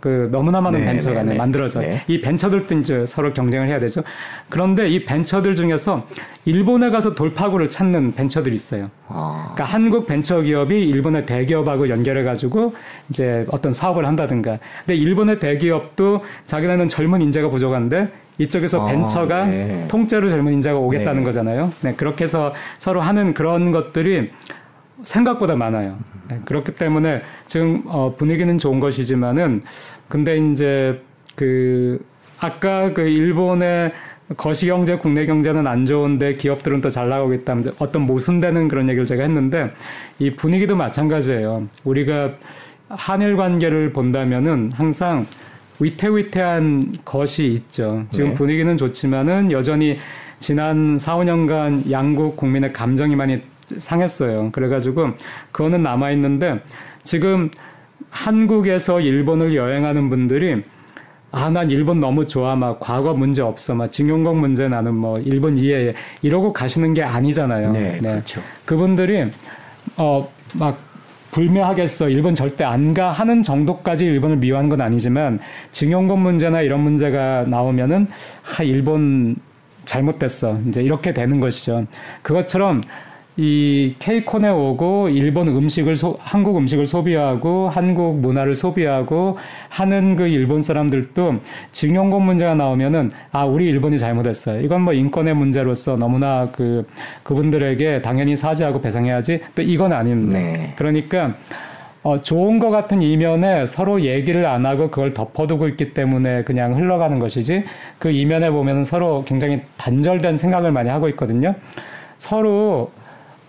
그 너무나 많은 네, 벤처가 네, 네, 만들어서 네. 이 벤처들도 이제 서로 경쟁을 해야 되죠. 그런데 이 벤처들 중에서 일본에 가서 돌파구를 찾는 벤처들이 있어요. 아. 그러니까 한국 벤처 기업이 일본의 대기업하고 연결해 가지고 이제 어떤 사업을 한다든가. 근데 일본의 대기업도 자기네는 젊은 인재가 부족한데 이쪽에서 아, 벤처가 네. 통째로 젊은 인재가 오겠다는 네. 거잖아요. 네, 그렇게 해서 서로 하는 그런 것들이 생각보다 많아요. 네, 그렇기 때문에 지금 어, 분위기는 좋은 것이지만은 근데 이제 그 아까 그 일본의 거시 경제, 국내 경제는 안 좋은데 기업들은 더잘 나가고 있다. 어떤 모순되는 그런 얘기를 제가 했는데 이 분위기도 마찬가지예요. 우리가 한일 관계를 본다면은 항상 위태위태한 것이 있죠. 지금 네. 분위기는 좋지만은 여전히 지난 4, 5년간 양국 국민의 감정이 많이 상했어요. 그래가지고 그거는 남아 있는데 지금 한국에서 일본을 여행하는 분들이 아, 난 일본 너무 좋아. 막 과거 문제 없어. 막 징용공 문제 나는 뭐 일본 이해해. 이러고 가시는 게 아니잖아요. 네, 네. 그렇죠. 그분들이 어, 막 불매하겠어. 일본 절대 안 가 하는 정도까지 일본을 미워하는 건 아니지만 징용공 문제나 이런 문제가 나오면은 하 일본 잘못됐어. 이제 이렇게 되는 것이죠. 그것처럼 이 케이콘에 오고 일본 음식을 소, 한국 음식을 소비하고 한국 문화를 소비하고 하는 그 일본 사람들도 징용권 문제가 나오면은 아 우리 일본이 잘못했어요. 이건 뭐 인권의 문제로서 너무나 그 그분들에게 당연히 사죄하고 배상해야지. 또 이건 아닙니다. 네. 그러니까 어, 좋은 것 같은 이면에 서로 얘기를 안 하고 그걸 덮어두고 있기 때문에 그냥 흘러가는 것이지 그 이면에 보면 서로 굉장히 단절된 생각을 많이 하고 있거든요. 서로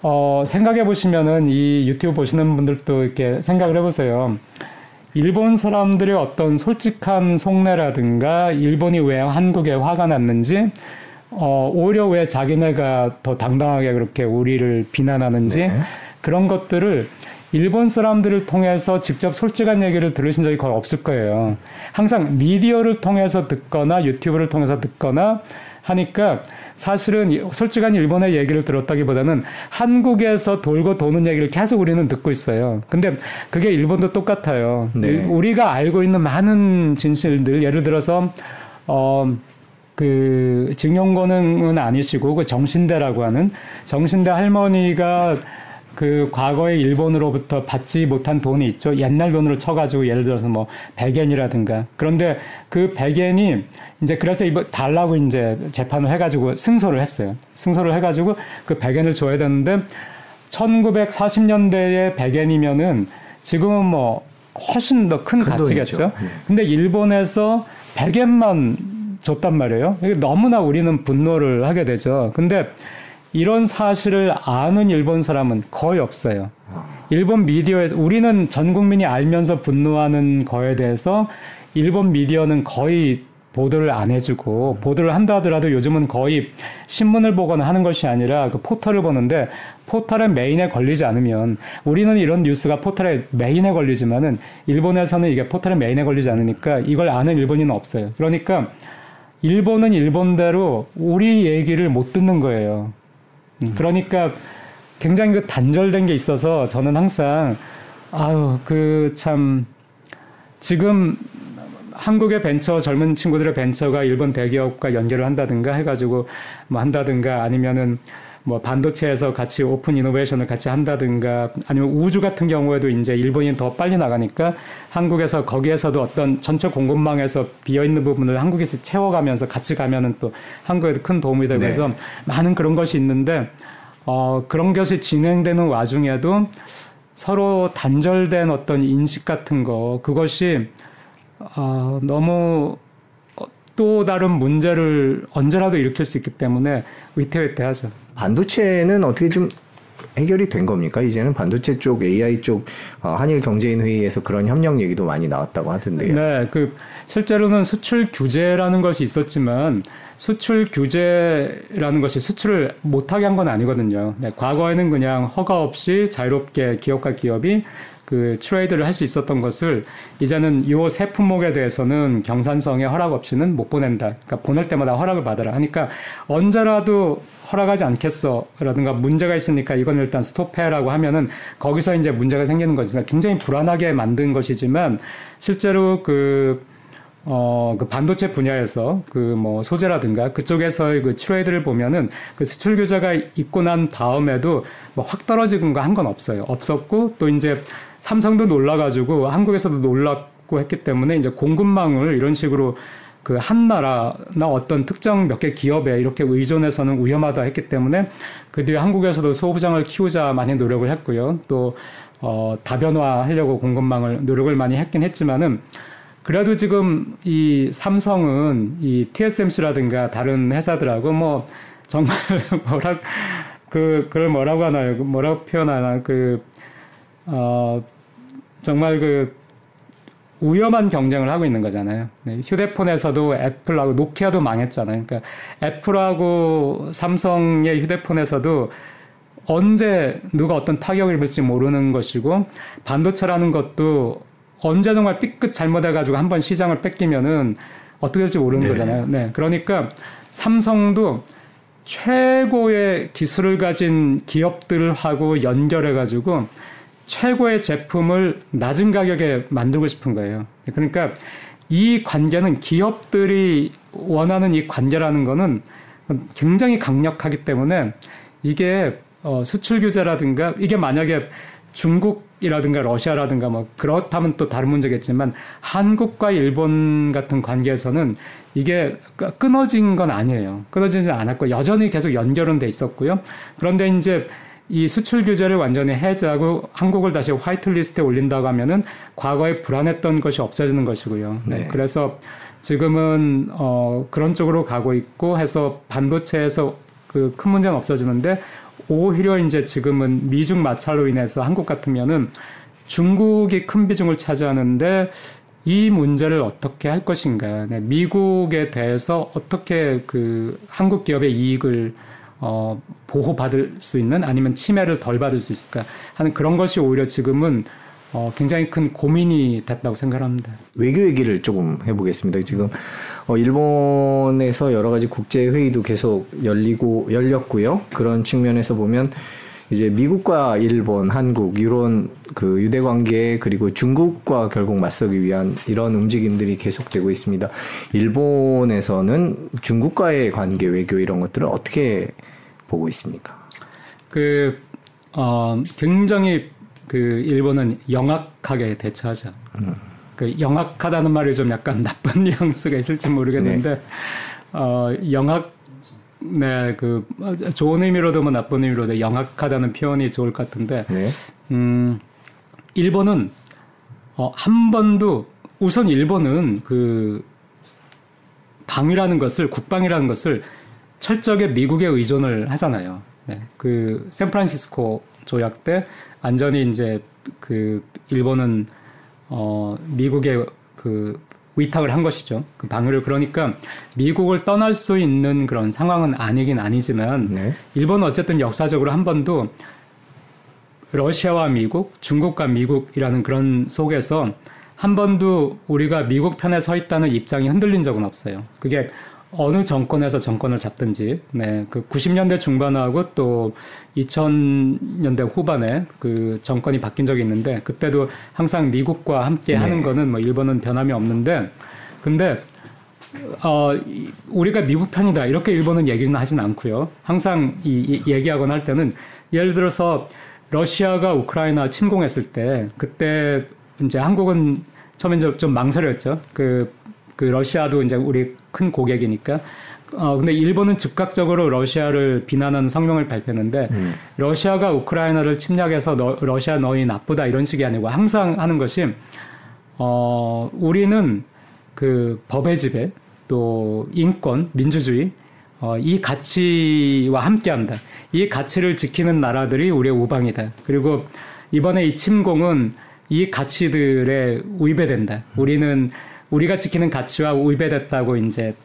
어, 생각해 보시면은 이 유튜브 보시는 분들도 이렇게 생각을 해보세요. 일본 사람들의 어떤 솔직한 속내라든가 일본이 왜 한국에 화가 났는지 어, 오히려 왜 자기네가 더 당당하게 그렇게 우리를 비난하는지 네. 그런 것들을 일본 사람들을 통해서 직접 솔직한 얘기를 들으신 적이 거의 없을 거예요. 항상 미디어를 통해서 듣거나 유튜브를 통해서 듣거나 하니까 사실은 솔직한 일본의 얘기를 들었다기보다는 한국에서 돌고 도는 얘기를 계속 우리는 듣고 있어요. 근데 그게 일본도 똑같아요. 네. 우리가 알고 있는 많은 진실들, 예를 들어서, 어, 그, 증용권은 아니시고, 그 정신대라고 하는 정신대 할머니가 그 과거에 일본으로부터 받지 못한 돈이 있죠. 옛날 돈으로 쳐가지고 예를 들어서 뭐 백엔이라든가 그런데 그 백엔이 이제 그래서 이번 달라고 이제 재판을 해가지고 승소를 했어요. 승소를 해가지고 그 백엔을 줘야 되는데 1940년대에 백엔이면은 지금은 뭐 훨씬 더 큰 가치겠죠. 네. 근데 일본에서 백엔만 줬단 말이에요. 너무나 우리는 분노를 하게 되죠. 근데 이런 사실을 아는 일본 사람은 거의 없어요. 일본 미디어에서 우리는 전 국민이 알면서 분노하는 거에 대해서 일본 미디어는 거의 보도를 안 해주고 보도를 한다 하더라도 요즘은 거의 신문을 보거나 하는 것이 아니라 그 포털을 보는데 포털의 메인에 걸리지 않으면 우리는 이런 뉴스가 포털의 메인에 걸리지만은 일본에서는 이게 포털의 메인에 걸리지 않으니까 이걸 아는 일본인은 없어요. 그러니까 일본은 일본대로 우리 얘기를 못 듣는 거예요. 음. 그러니까 굉장히 그 단절된 게 있어서 저는 항상 아유 그 참 지금 한국의 벤처 젊은 친구들의 벤처가 일본 대기업과 연결을 한다든가 해가지고 뭐 한다든가 아니면은 뭐 반도체에서 같이 오픈 이노베이션을 같이 한다든가 아니면 우주 같은 경우에도 이제 일본이 더 빨리 나가니까 한국에서 거기에서도 어떤 전체 공급망에서 비어 있는 부분을 한국에서 채워가면서 같이 가면은 또 한국에도 큰 도움이 되고 네. 해서 많은 그런 것이 있는데 어 그런 것이 진행되는 와중에도 서로 단절된 어떤 인식 같은 거 그것이 어 너무 또 다른 문제를 언제라도 일으킬 수 있기 때문에 위태위태하죠. 반도체는 어떻게 좀 해결이 된 겁니까? 이제는 반도체 쪽, AI 쪽 어, 한일 경제인 회의에서 그런 협력 얘기도 많이 나왔다고 하던데요. 네, 그 실제로는 수출 규제라는 것이 있었지만 수출 규제라는 것이 수출을 못하게 한 건 아니거든요. 네, 과거에는 그냥 허가 없이 자유롭게 기업과 기업이 그 트레이드를 할 수 있었던 것을 이제는 요세 품목에 대해서는 경산성의 허락 없이는 못 보낸다. 그러니까 보낼 때마다 허락을 받으라 하니까 언제라도 허락하지 않겠어라든가 문제가 있으니까 이건 일단 스톱해라고 하면은 거기서 이제 문제가 생기는 거지. 그러니까 굉장히 불안하게 만든 것이지만 실제로 그 어, 그 반도체 분야에서 그 뭐 소재라든가 그쪽에서의 그 트레이드를 보면은 그 수출 규제가 있고 난 다음에도 뭐 확 떨어지는 거 한 건 없어요. 없었고 또 이제 삼성도 놀라가지고 한국에서도 놀랐고 했기 때문에 이제 공급망을 이런 식으로 그 한 나라나 어떤 특정 몇 개 기업에 이렇게 의존해서는 위험하다 했기 때문에 그 뒤에 한국에서도 소부장을 키우자 많이 노력을 했고요. 또 어, 다변화하려고 공급망을 노력을 많이 했긴 했지만은 그래도 지금 이 삼성은 이 TSMC라든가 다른 회사들하고 뭐 정말 [laughs] 뭐라 그 그걸 뭐라고 하나요? 뭐라고 표현하나 그 어, 정말 그 위험한 경쟁을 하고 있는 거잖아요. 네, 휴대폰에서도 애플하고 노키아도 망했잖아요. 그러니까 애플하고 삼성의 휴대폰에서도 언제 누가 어떤 타격을 입을지 모르는 것이고 반도체라는 것도 언제 정말 삐끗 잘못해가지고 한 번 시장을 뺏기면은 어떻게 될지 모르는 네. 거잖아요. 네. 그러니까 삼성도 최고의 기술을 가진 기업들하고 연결해가지고 최고의 제품을 낮은 가격에 만들고 싶은 거예요. 그러니까 이 관계는 기업들이 원하는 이 관계라는 거는 굉장히 강력하기 때문에 이게 어, 수출 규제라든가 이게 만약에 중국이라든가 러시아라든가 뭐 그렇다면 또 다른 문제겠지만 한국과 일본 같은 관계에서는 이게 끊어진 건 아니에요. 끊어지지 않았고 여전히 계속 연결은 돼 있었고요. 그런데 이제 이 수출 규제를 완전히 해제하고 한국을 다시 화이트리스트에 올린다고 하면은 과거에 불안했던 것이 없어지는 것이고요. 네. 네. 그래서 지금은 어 그런 쪽으로 가고 있고 해서 반도체에서 그 큰 문제는 없어지는데 오히려 이제 지금은 미중 마찰로 인해서 한국 같으면은 중국이 큰 비중을 차지하는데 이 문제를 어떻게 할 것인가. 네, 미국에 대해서 어떻게 그 한국 기업의 이익을 어, 보호받을 수 있는 아니면 침해를 덜 받을 수 있을까 하는 그런 것이 오히려 지금은 어, 굉장히 큰 고민이 됐다고 생각합니다. 외교 얘기를 조금 해보겠습니다. 지금 어, 일본에서 여러 가지 국제 회의도 계속 열리고 열렸고요. 그런 측면에서 보면 이제 미국과 일본, 한국 이런 그 유대 관계 그리고 중국과 결국 맞서기 위한 이런 움직임들이 계속되고 있습니다. 일본에서는 중국과의 관계 외교 이런 것들을 어떻게 보고 있습니까? 그 어, 굉장히 그 일본은 영악하게 대처하죠. 음. 그 영악하다는 말이 좀 약간 [laughs] 나쁜 뉘앙스가 있을지 모르겠는데 네. 어, 영악 네, 그 좋은 의미로도 뭐 나쁜 의미로도 영악하다는 표현이 좋을 것 같은데 네. 음, 일본은 어, 한 번도 우선 일본은 그 방위라는 것을 국방이라는 것을 철저하게 미국에 의존을 하잖아요. 네. 그 샌프란시스코 조약 때 안전히 이제 그 일본은 어 미국의 그 위탁을 한 것이죠. 그 방위를 그러니까 미국을 떠날 수 있는 그런 상황은 아니긴 아니지만 네. 일본은 어쨌든 역사적으로 한 번도 러시아와 미국, 중국과 미국이라는 그런 속에서 한 번도 우리가 미국 편에 서 있다는 입장이 흔들린 적은 없어요. 그게 어느 정권에서 정권을 잡든지, 네, 그 90년대 중반하고 또 2000년대 후반에 그 정권이 바뀐 적이 있는데 그때도 항상 미국과 함께 네. 하는 거는 뭐 일본은 변함이 없는데 근데 어, 우리가 미국 편이다 이렇게 일본은 얘기는 하진 않고요. 항상 이, 이 얘기하거나 할 때는 예를 들어서 러시아가 우크라이나 침공했을 때 그때 이제 한국은 처음에 좀 망설였죠. 그, 그 러시아도 이제 우리 큰 고객이니까. 어, 근데 일본은 즉각적으로 러시아를 비난하는 성명을 발표했는데 음. 러시아가 우크라이나를 침략해서 너, 러시아 너희 나쁘다 이런 식이 아니고 항상 하는 것이 어, 우리는 그 법의 지배 또 인권, 민주주의 어, 이 가치와 함께한다. 이 가치를 지키는 나라들이 우리의 우방이다. 그리고 이번에 이 침공은 이 가치들에 위배된다. 우리는 우리가 지키는 가치와 위배됐다고 이제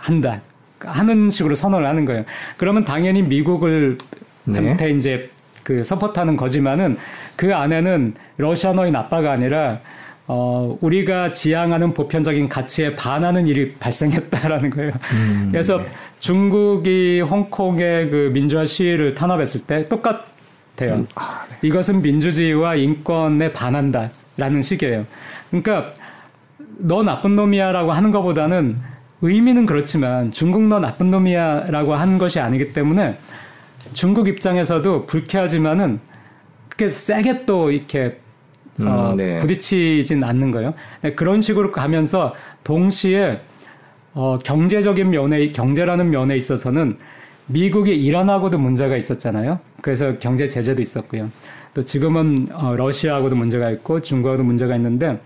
한다. 하는 식으로 선언을 하는 거예요. 그러면 당연히 미국을 네. 이제 그 서포트하는 거지만은 그 안에는 러시아 너희 나빠가 아니라 어, 우리가 지향하는 보편적인 가치에 반하는 일이 발생했다라는 거예요. 음, 그래서 네. 중국이 홍콩의 그 민주화 시위를 탄압했을 때 똑같아요. 음, 아, 네. 이것은 민주주의와 인권에 반한다라는 식이에요. 그러니까 너 나쁜 놈이야라고 하는 것보다는 의미는 그렇지만 중국 너 나쁜 놈이야라고 하는 것이 아니기 때문에 중국 입장에서도 불쾌하지만은 그게 세게 또 이렇게 음, 어, 네. 부딪히진 않는 거예요. 네, 그런 식으로 가면서 동시에 어, 경제적인 면에 경제라는 면에 있어서는 미국이 이란하고도 문제가 있었잖아요. 그래서 경제 제재도 있었고요. 또 지금은 어, 러시아하고도 문제가 있고 중국하고도 문제가 있는데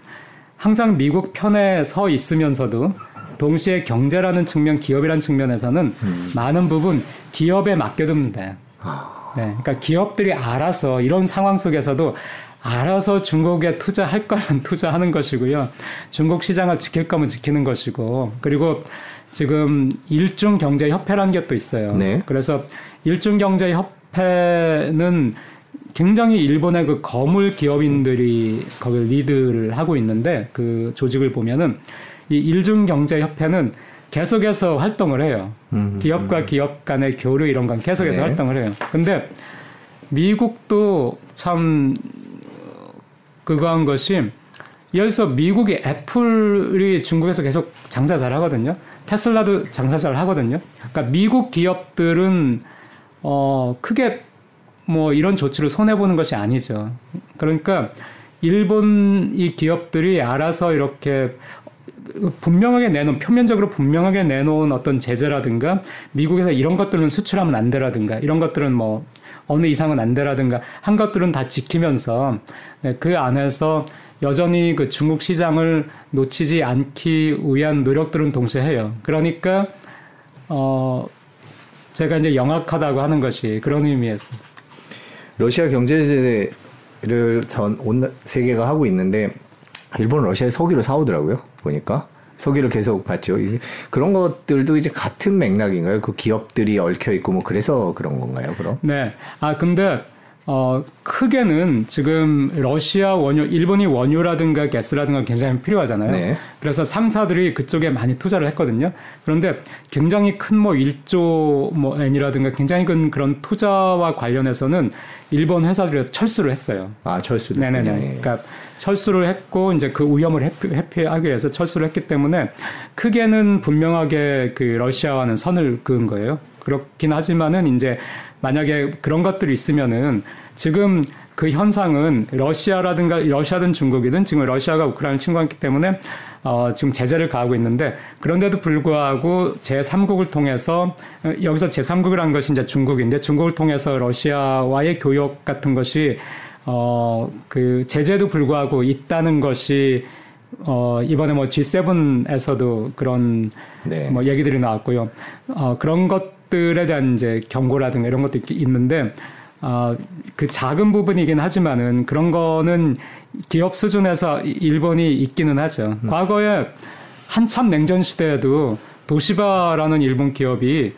항상 미국 편에 서 있으면서도 동시에 경제라는 측면, 기업이라는 측면에서는 음. 많은 부분 기업에 돼. 아. 네, 그러니까 기업들이 알아서 이런 상황 속에서도 알아서 중국에 투자할 거면 [laughs] 투자하는 것이고요. 중국 시장을 지킬 거면 지키는 것이고 그리고 지금 일중 경제 협회라는 게 또 있어요. 네. 그래서 일중 경제 협회는 굉장히 일본의 그 거물 기업인들이 거기 리드를 하고 있는데 그 조직을 보면은 이 일중 경제 협회는 계속해서 활동을 해요. 음, 기업과 음. 기업 간의 교류 이런 건 계속해서 네. 활동을 해요. 근데 미국도 참 그거 한 것이 들어서 미국의 애플이 중국에서 계속 장사 잘 하거든요. 테슬라도 장사 잘 하거든요. 그러니까 미국 기업들은 어 크게 뭐 이런 조치를 손해 보는 것이 아니죠. 그러니까 일본 이 기업들이 알아서 이렇게 분명하게 내놓은 표면적으로 분명하게 내놓은 어떤 제재라든가 미국에서 이런 것들은 수출하면 안 되라든가 이런 것들은 뭐 어느 이상은 안 되라든가 한 것들은 다 지키면서 네, 그 안에서 여전히 그 중국 시장을 놓치지 않기 위한 노력들은 동시에 해요. 그러니까 어 제가 이제 영악하다고 하는 것이 그런 의미에서 러시아 경제제를 전 온 세계가 하고 있는데 일본 러시아에 석유를 사오더라고요. 보니까 석유를 계속 받죠. 이제 그런 것들도 이제 같은 맥락인가요? 그 기업들이 얽혀 있고 뭐 그래서 그런 건가요? 그럼? 네. 아 근데 어, 크게는 지금 러시아 원유, 일본이 원유라든가 가스라든가 굉장히 필요하잖아요. 네. 그래서 상사들이 그쪽에 많이 투자를 했거든요. 그런데 굉장히 큰 뭐 1조 뭐 엔이라든가 굉장히 큰 그런 투자와 관련해서는 일본 회사들이 철수를 했어요. 아, 철수. 네네네. 네. 그러니까 철수를 했고 이제 그 위험을 회피, 하기 위해서 철수를 했기 때문에 크게는 분명하게 그 러시아와는 선을 그은 거예요. 그렇긴 하지만은 이제 만약에 그런 것들이 있으면은 지금 그 현상은 러시아라든가 러시아든 중국이든 지금 러시아가 우크라이나를 침공했기 때문에 어, 지금 제재를 가하고 있는데 그런데도 불구하고 제3국을 통해서 여기서 제3국이라는 것이 이제 중국인데 중국을 통해서 러시아와의 교역 같은 것이 어, 그 제재도 불구하고 있다는 것이 어, 이번에 뭐 G7에서도 그런 네. 뭐 얘기들이 나왔고요. 어, 그런 것 들에 대한 이제 경고라든가 이런 것도 있는데 어, 그 작은 부분이긴 하지만은 그런 거는 기업 수준에서 일본이 있기는 하죠. 음. 과거에 한참 냉전 시대에도 도시바라는 일본 기업이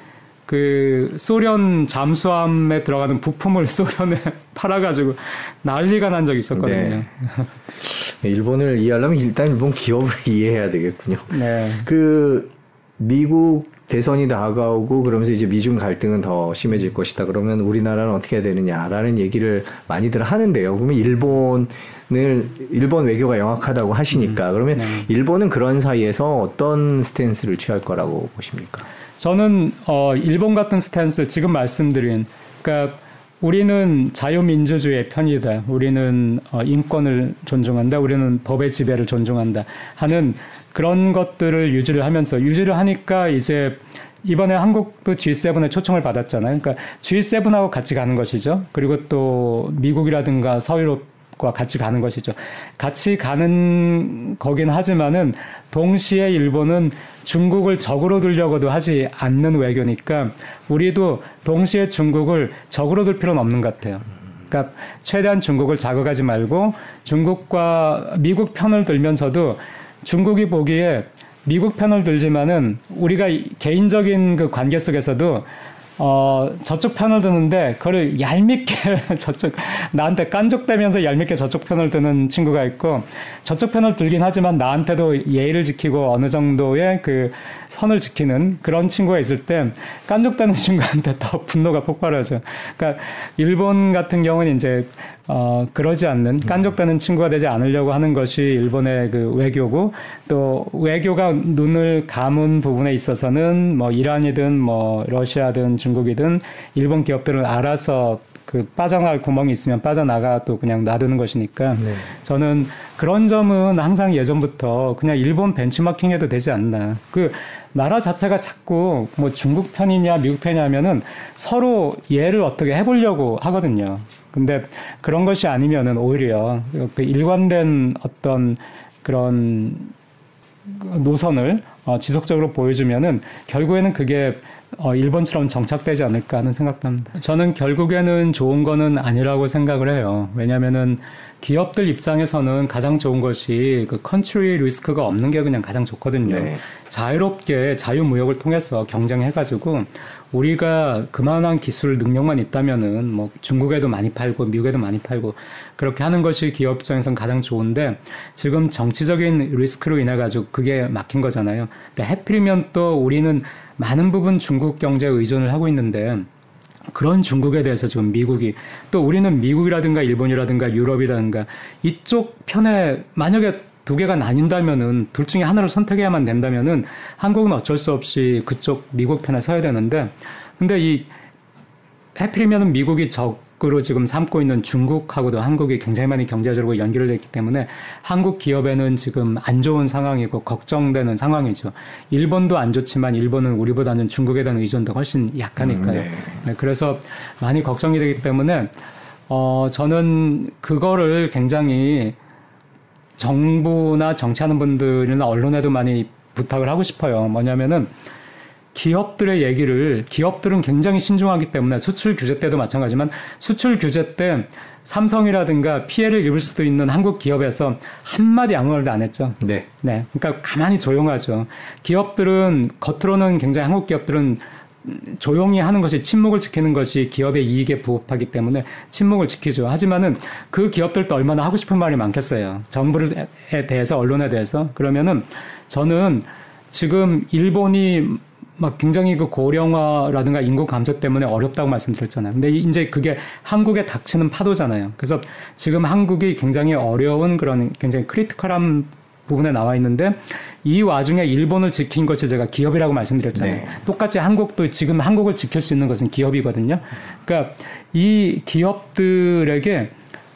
그 소련 잠수함에 들어가는 부품을 [laughs] 소련에 팔아가지고 난리가 난 적이 있었거든요. 네. [laughs] 일본을 이해하려면 일단 일본 기업을 [laughs] 이해해야 되겠군요. 네. 그 미국 대선이 다가오고 그러면서 이제 미중 갈등은 더 심해질 것이다. 그러면 우리나라는 어떻게 해야 되느냐라는 얘기를 많이들 하는데요. 그러면 일본을 일본 외교가 영악하다고 하시니까 음, 그러면 네. 일본은 그런 사이에서 어떤 스탠스를 취할 거라고 보십니까? 저는 어 일본 같은 스탠스 지금 말씀드린 그러니까 우리는 자유민주주의의 편이다. 우리는 어, 인권을 존중한다. 우리는 법의 지배를 존중한다. 하는 그런 것들을 유지를 하면서 유지를 하니까 이제 이번에 한국도 G7에 초청을 받았잖아요. 그러니까 G7하고 같이 가는 것이죠. 그리고 또 미국이라든가 서유럽과 같이 가는 것이죠. 같이 가는 거긴 하지만은 동시에 일본은 중국을 적으로 들려고도 하지 않는 외교니까 우리도 동시에 중국을 적으로 들 필요는 없는 것 같아요. 그러니까 최대한 중국을 자극하지 말고 중국과 미국 편을 들면서도 중국이 보기에 미국 편을 들지만은 우리가 개인적인 그 관계 속에서도 어, 저쪽 편을 드는데 그걸 얄밉게 [laughs] 저쪽 나한테 깐족대면서 얄밉게 저쪽 편을 드는 친구가 있고 저쪽 편을 들긴 하지만 나한테도 예의를 지키고 어느 정도의 그 선을 지키는 그런 친구가 있을 때 깐족대는 [laughs] 친구한테 더 분노가 폭발하죠. 그러니까 일본 같은 경우는 이제 어, 그러지 않는 깐족되는 친구가 되지 않으려고 하는 것이 일본의 그 외교고 또 외교가 눈을 감은 부분에 있어서는 뭐 이란이든 뭐 러시아든 중국이든 일본 기업들은 알아서 그 빠져나갈 구멍이 있으면 빠져나가 또 그냥 놔두는 것이니까 네. 저는 그런 점은 항상 예전부터 그냥 일본 벤치마킹 해도 되지 않나. 그 나라 자체가 자꾸 뭐 중국 편이냐 미국 편이냐면은 서로 예를 어떻게 해보려고 하거든요. 근데 그런 것이 아니면은 오히려 그 일관된 어떤 그런 노선을 어, 지속적으로 보여주면은 결국에는 그게 어, 일본처럼 정착되지 않을까 하는 생각도 합니다. 저는 결국에는 좋은 거는 아니라고 생각을 해요. 왜냐면은 기업들 입장에서는 가장 좋은 것이 그 컨트리 리스크가 없는 게 그냥 가장 좋거든요. 네. 자유롭게 자유무역을 통해서 경쟁해가지고 우리가 그만한 기술 능력만 있다면은 뭐 중국에도 많이 팔고 미국에도 많이 팔고 그렇게 하는 것이 기업 입장에서는 가장 좋은데 지금 정치적인 리스크로 인해 가지고 그게 막힌 거잖아요. 근데 해필이면 또 우리는 많은 부분 중국 경제에 의존을 하고 있는데 그런 중국에 대해서 지금 미국이 또 우리는 미국이라든가 일본이라든가 유럽이라든가 이쪽 편에 만약에 두 개가 나뉜다면은 둘 중에 하나를 선택해야만 된다면은 한국은 어쩔 수 없이 그쪽 미국 편에 서야 되는데 근데 이 해필이면은 미국이 적으로 지금 삼고 있는 중국하고도 한국이 굉장히 많이 경제적으로 연결을 됐기 때문에 한국 기업에는 지금 안 좋은 상황이고 걱정되는 상황이죠. 일본도 안 좋지만 일본은 우리보다는 중국에 대한 의존도 훨씬 약하니까요. 음, 네. 네, 그래서 많이 걱정이 되기 때문에 어 저는 그거를 굉장히 정부나 정치하는 분들이나 언론에도 많이 부탁을 하고 싶어요. 뭐냐면은 기업들의 얘기를 기업들은 굉장히 신중하기 때문에 수출 규제 때도 마찬가지만 수출 규제 때 삼성이라든가 피해를 입을 수도 있는 한국 기업에서 한마디 아무 말도 안 했죠. 네. 네. 그러니까 가만히 조용하죠. 기업들은 겉으로는 굉장히 한국 기업들은 조용히 하는 것이 침묵을 지키는 것이 기업의 이익에 부합하기 때문에 침묵을 지키죠. 하지만은 그 기업들도 얼마나 하고 싶은 말이 많겠어요. 정부에 대해서 언론에 대해서 그러면은 저는 지금 일본이 막 굉장히 그 고령화라든가 인구 감소 때문에 어렵다고 말씀드렸잖아요. 근데 이제 그게 한국에 닥치는 파도잖아요. 그래서 지금 한국이 굉장히 어려운 그런 굉장히 크리티컬한 부분에 나와 있는데 이 와중에 일본을 지킨 것이 제가 기업이라고 말씀드렸잖아요. 네. 똑같이 한국도 지금 한국을 지킬 수 있는 것은 기업이거든요. 그러니까 이 기업들에게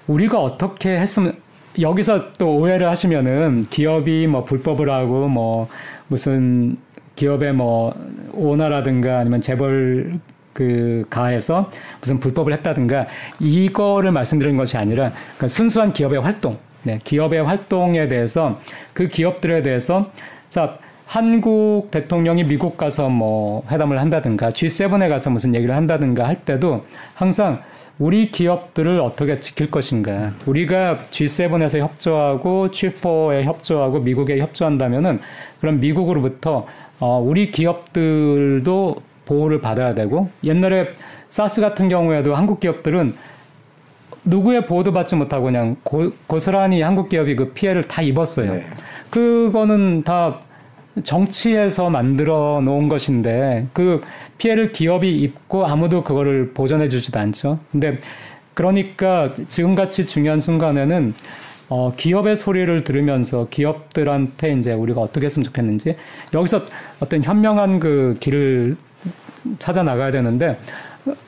우리가 어떻게 했으면 여기서 또 오해를 하시면은 기업이 뭐 불법을 하고 뭐 무슨 기업의 뭐 오너라든가 아니면 재벌 그 가에서 무슨 불법을 했다든가 이거를 말씀드린 것이 아니라 그러니까 순수한 기업의 활동 네, 기업의 활동에 대해서 그 기업들에 대해서 자 한국 대통령이 미국 가서 뭐 회담을 한다든가 G7에 가서 무슨 얘기를 한다든가 할 때도 항상 우리 기업들을 어떻게 지킬 것인가. 우리가 G7에서 협조하고 G4에 협조하고 미국에 협조한다면은 그럼 미국으로부터 어 우리 기업들도 보호를 받아야 되고 옛날에 사스 같은 경우에도 한국 기업들은 누구의 보호도 받지 못하고 그냥 고, 고스란히 한국 기업이 그 피해를 다 입었어요. 네. 그거는 다 정치에서 만들어 놓은 것인데 그 피해를 기업이 입고 아무도 그거를 보전해 주지도 않죠. 근데 그러니까 지금같이 중요한 순간에는 어, 기업의 소리를 들으면서 기업들한테 이제 우리가 어떻게 했으면 좋겠는지 여기서 어떤 현명한 그 길을 찾아 나가야 되는데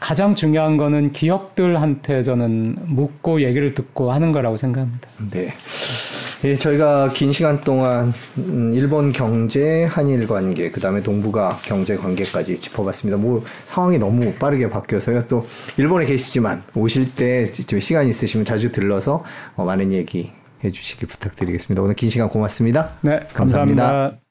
가장 중요한 거는 기업들한테 저는 묻고 얘기를 듣고 하는 거라고 생각합니다. 네. 예, 저희가 긴 시간 동안 음, 일본 경제, 한일 관계, 그 다음에 동북아 경제 관계까지 짚어봤습니다. 뭐 상황이 너무 빠르게 바뀌어서요. 또 일본에 계시지만 오실 때 시간 있으시면 자주 들러서 어, 많은 얘기 해주시기 부탁드리겠습니다. 오늘 긴 시간 고맙습니다. 네, 감사합니다. 감사합니다.